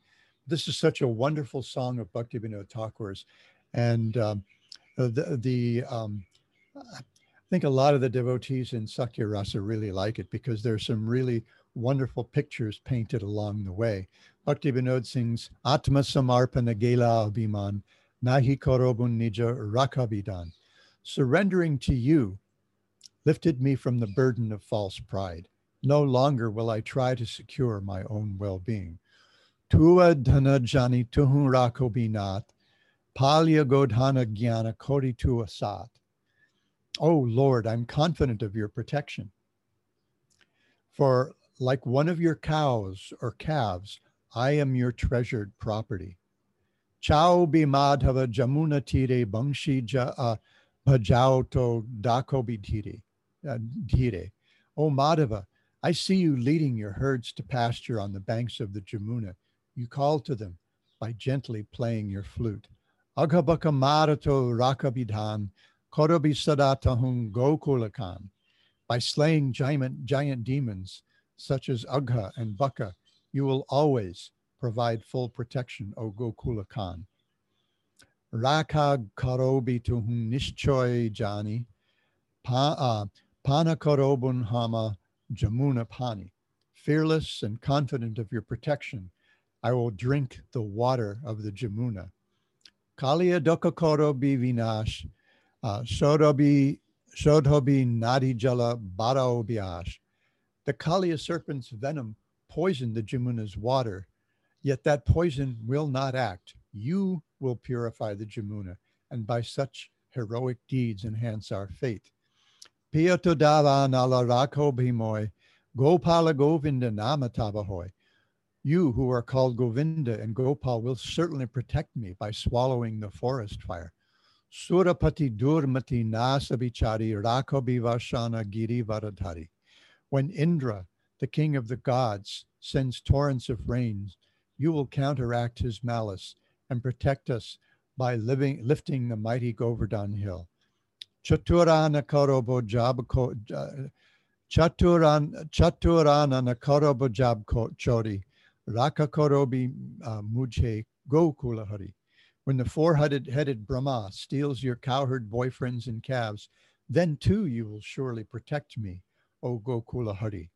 This is such a wonderful song of Bhaktivinoda Thakur's. And um, the, the um, I think a lot of the devotees in Sakhya Rasa really like it because there's some really wonderful pictures painted along the way. Bhakti Vinod sings Atma Samarpana Gela Abhiman Nahi Korobun Nija Rakavidan. surrendering to you, lifted me from the burden of false pride. No longer will I try to secure my own well being. Tua dhana jani tuhun rako binat, palya godhana jnana kori tu asat. Oh Lord, I'm confident of your protection. For like one of your cows or calves, I am your treasured property. Chao bi madhava jamuna tire bangshi uh, bhajao to dako bitire. Dire. O Madhava, I see you leading your herds to pasture on the banks of the Jamuna. You call to them by gently playing your flute. Aghabaka marato rakabidhan, korobi sadatahum gokulakan. By slaying giant, giant demons such as Agha and Baka, you will always provide full protection, O Gokula Khan. Rakag karobi tuhum nishchoy jani, pa, uh, Panakarobun Hama Jamuna Pani. Fearless and confident of your protection, I will drink the water of the Jamuna. Kalia Dokakoro Vinash, uh, Shodobi Shodhobi Nadi Jala Baraobiash. The Kalia serpent's venom poisoned the Jamuna's water, yet that poison will not act. You will purify the Jamuna, and by such heroic deeds enhance our fate. Piyatodava nalarako bhimoy, Gopala Govinda namatabahoy. You who are called Govinda and Gopal will certainly protect me by swallowing the forest fire. Surapati durmati nasabichari rakobivashana giri varadhari. When Indra, the king of the gods, sends torrents of rains, you will counteract his malice and protect us by living, lifting the mighty Govardhan hill. Chaturana karobo jabko chaturan chaturana nakarobo jab chori raka korobi uh, mujhe gokulahari. When the four-headed headed Brahma steals your cowherd boyfriends and calves, then too you will surely protect me, O Gokulahari.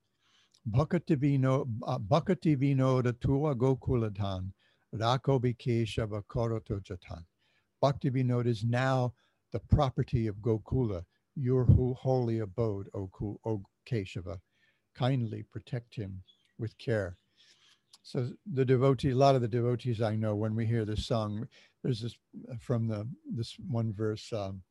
Bhakati vino uh, bhakati vino tua Gokuladhan rakobi keshava koroto jatan. Bhakti Vinod is now the property of Gokula, your holy abode, O, o Keshava. Kindly protect him with care. So the devotee, a lot of the devotees I know, when we hear this song, there's this from the this one verse, um,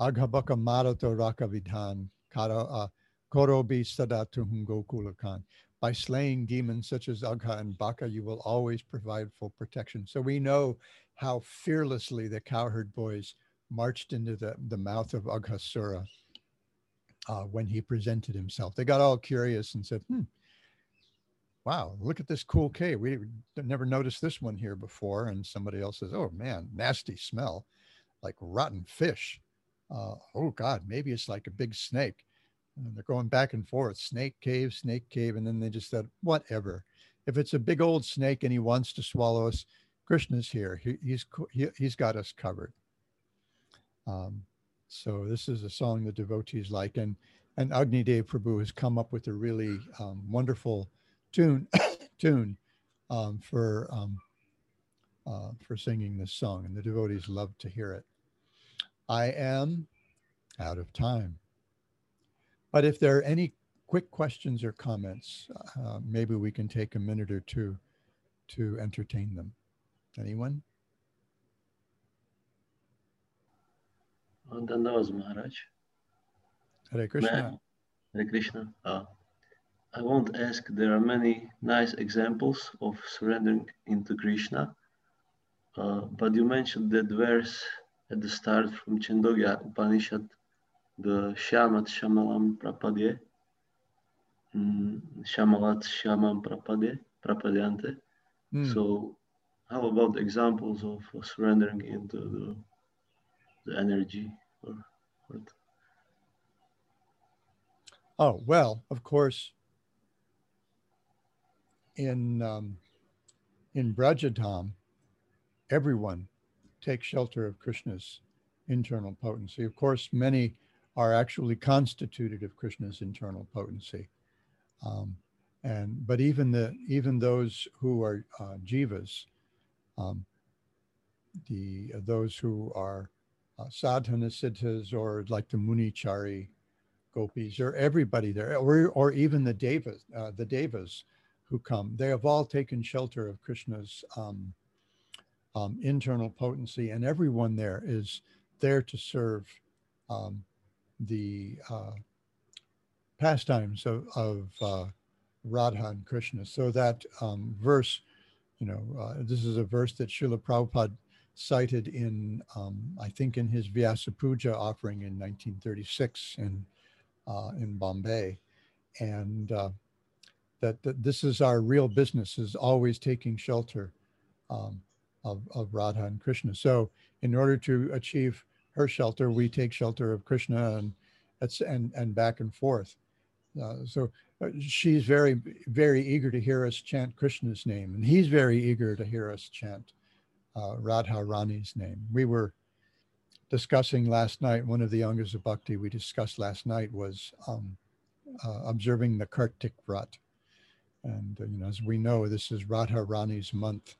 Aghabaka Marato Rakavidhan uh, Korobi Sadatuhum Gokulakan. By slaying demons such as Agha and Baka, you will always provide full protection. So we know how fearlessly the cowherd boys marched into the, the mouth of Aghasura uh, when he presented himself. They got all curious and said, hmm, wow, look at this cool cave. We never noticed this one here before. And somebody else says, oh man, nasty smell, like rotten fish. Uh, oh God, maybe it's like a big snake. And they're going back and forth, snake cave, snake cave. And then they just said, whatever. If it's a big old snake and he wants to swallow us, Krishna's here. He, he's, he, he's got us covered. Um, so this is a song the devotees like, and and Agni Dev Prabhu has come up with a really um, wonderful tune tune um, for um, uh, for singing this song, and the devotees love to hear it. I am out of time, but if there are any quick questions or comments, uh, maybe we can take a minute or two to entertain them. Anyone? Dandawas Maharaj. Hare Krishna. Hare Krishna. Uh, I won't ask, there are many nice examples of surrendering into Krishna, uh, but you mentioned that verse at the start from Chandogya Upanishad, the Shamat Shamalam Prapadye, mm, Shamalat Shamam Prapadye, Prapadyante. Mm. So, how about examples of surrendering into the the energy or what? Oh, well, of course, in, um, in Brajadham, everyone takes shelter of Krishna's internal potency. Of course, many are actually constituted of Krishna's internal potency. Um, and but even the even those who are uh, jivas, um, the uh, those who are uh, sadhana siddhas or like the Munichari gopis or everybody there, or, or even the devas, uh, the devas who come. They have all taken shelter of Krishna's um, um, internal potency, and everyone there is there to serve um, the uh, pastimes of, of uh, Radha and Krishna. So that um, verse, you know, uh, this is a verse that Srila Prabhupada cited in, um, I think, in his Vyasa Puja offering in 1936 in, uh, in Bombay. And uh, that, that this is our real business, is always taking shelter um, of, of Radha and Krishna. So in order to achieve her shelter, we take shelter of Krishna and, and, and back and forth. Uh, so uh, she's very, very eager to hear us chant Krishna's name, and he's very eager to hear us chant uh, Radha Rani's name. We were discussing last night, one of the Angas of Bhakti we discussed last night was um, uh, observing the Kartik Vrat. And, uh, you know, as we know, this is Radha Rani's month.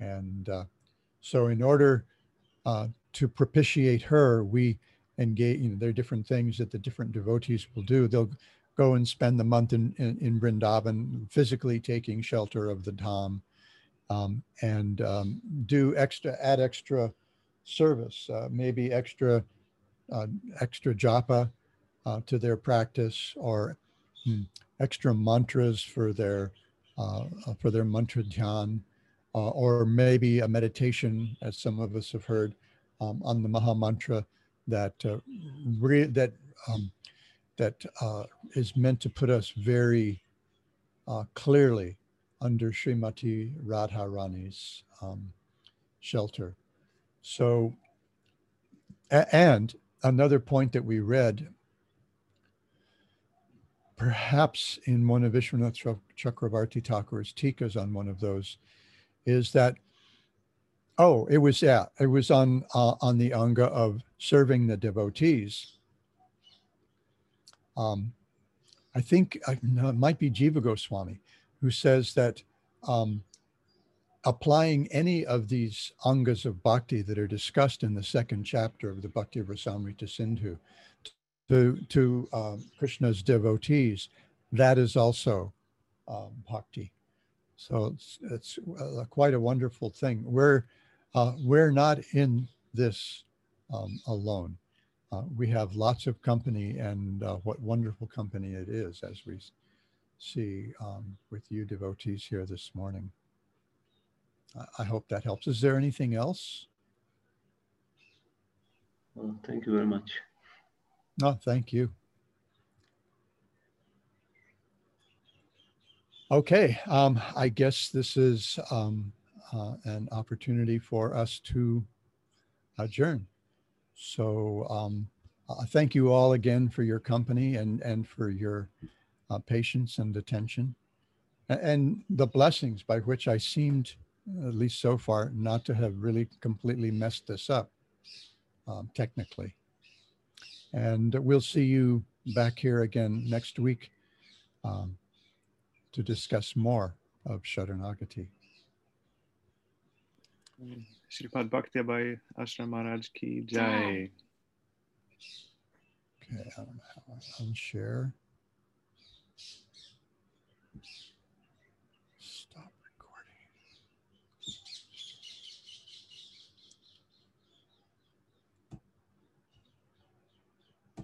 And uh, so in order uh, to propitiate her, we engage, you know, there are different things that the different devotees will do. They'll go and spend the month in, in, in Vrindavan, physically taking shelter of the Dham um, and um, do extra, add extra service, uh, maybe extra, uh, extra japa uh, to their practice or hmm, extra mantras for their, uh, for their mantra dhyan, uh, or maybe a meditation, as some of us have heard, um, on the Maha Mantra that uh, re- that um, that is meant to put us very clearly under Srimati Radharani's um, shelter. So, and another point that we read, perhaps in one of Vishwanath Chakravarti Thakur's tikas on one of those, is that oh, it was yeah, it was on uh, on the anga of serving the devotees. Um, I think uh, no, it might be Jiva Goswami who says that um, applying any of these angas of bhakti that are discussed in the second chapter of the Bhakti Rasamrita Sindhu to, to um, Krishna's devotees, that is also um, bhakti. So it's, it's uh, quite a wonderful thing. We're, uh, we're not in this um, alone. Uh, we have lots of company and uh, what wonderful company it is as we see um, with you devotees here this morning. I, I hope that helps. Is there anything else? Well, thank you very much. No, thank you. Okay, um, I guess this is um, uh, an opportunity for us to adjourn. So um, uh, thank you all again for your company and, and for your uh, patience and attention, and the blessings by which I seemed, at least so far, not to have really completely messed this up um, technically. And we'll see you back here again next week um, to discuss more of Sharanagati. Sripad Bhakti by Ashram Maharaj ki jai. Okay, I don't know how I unshare.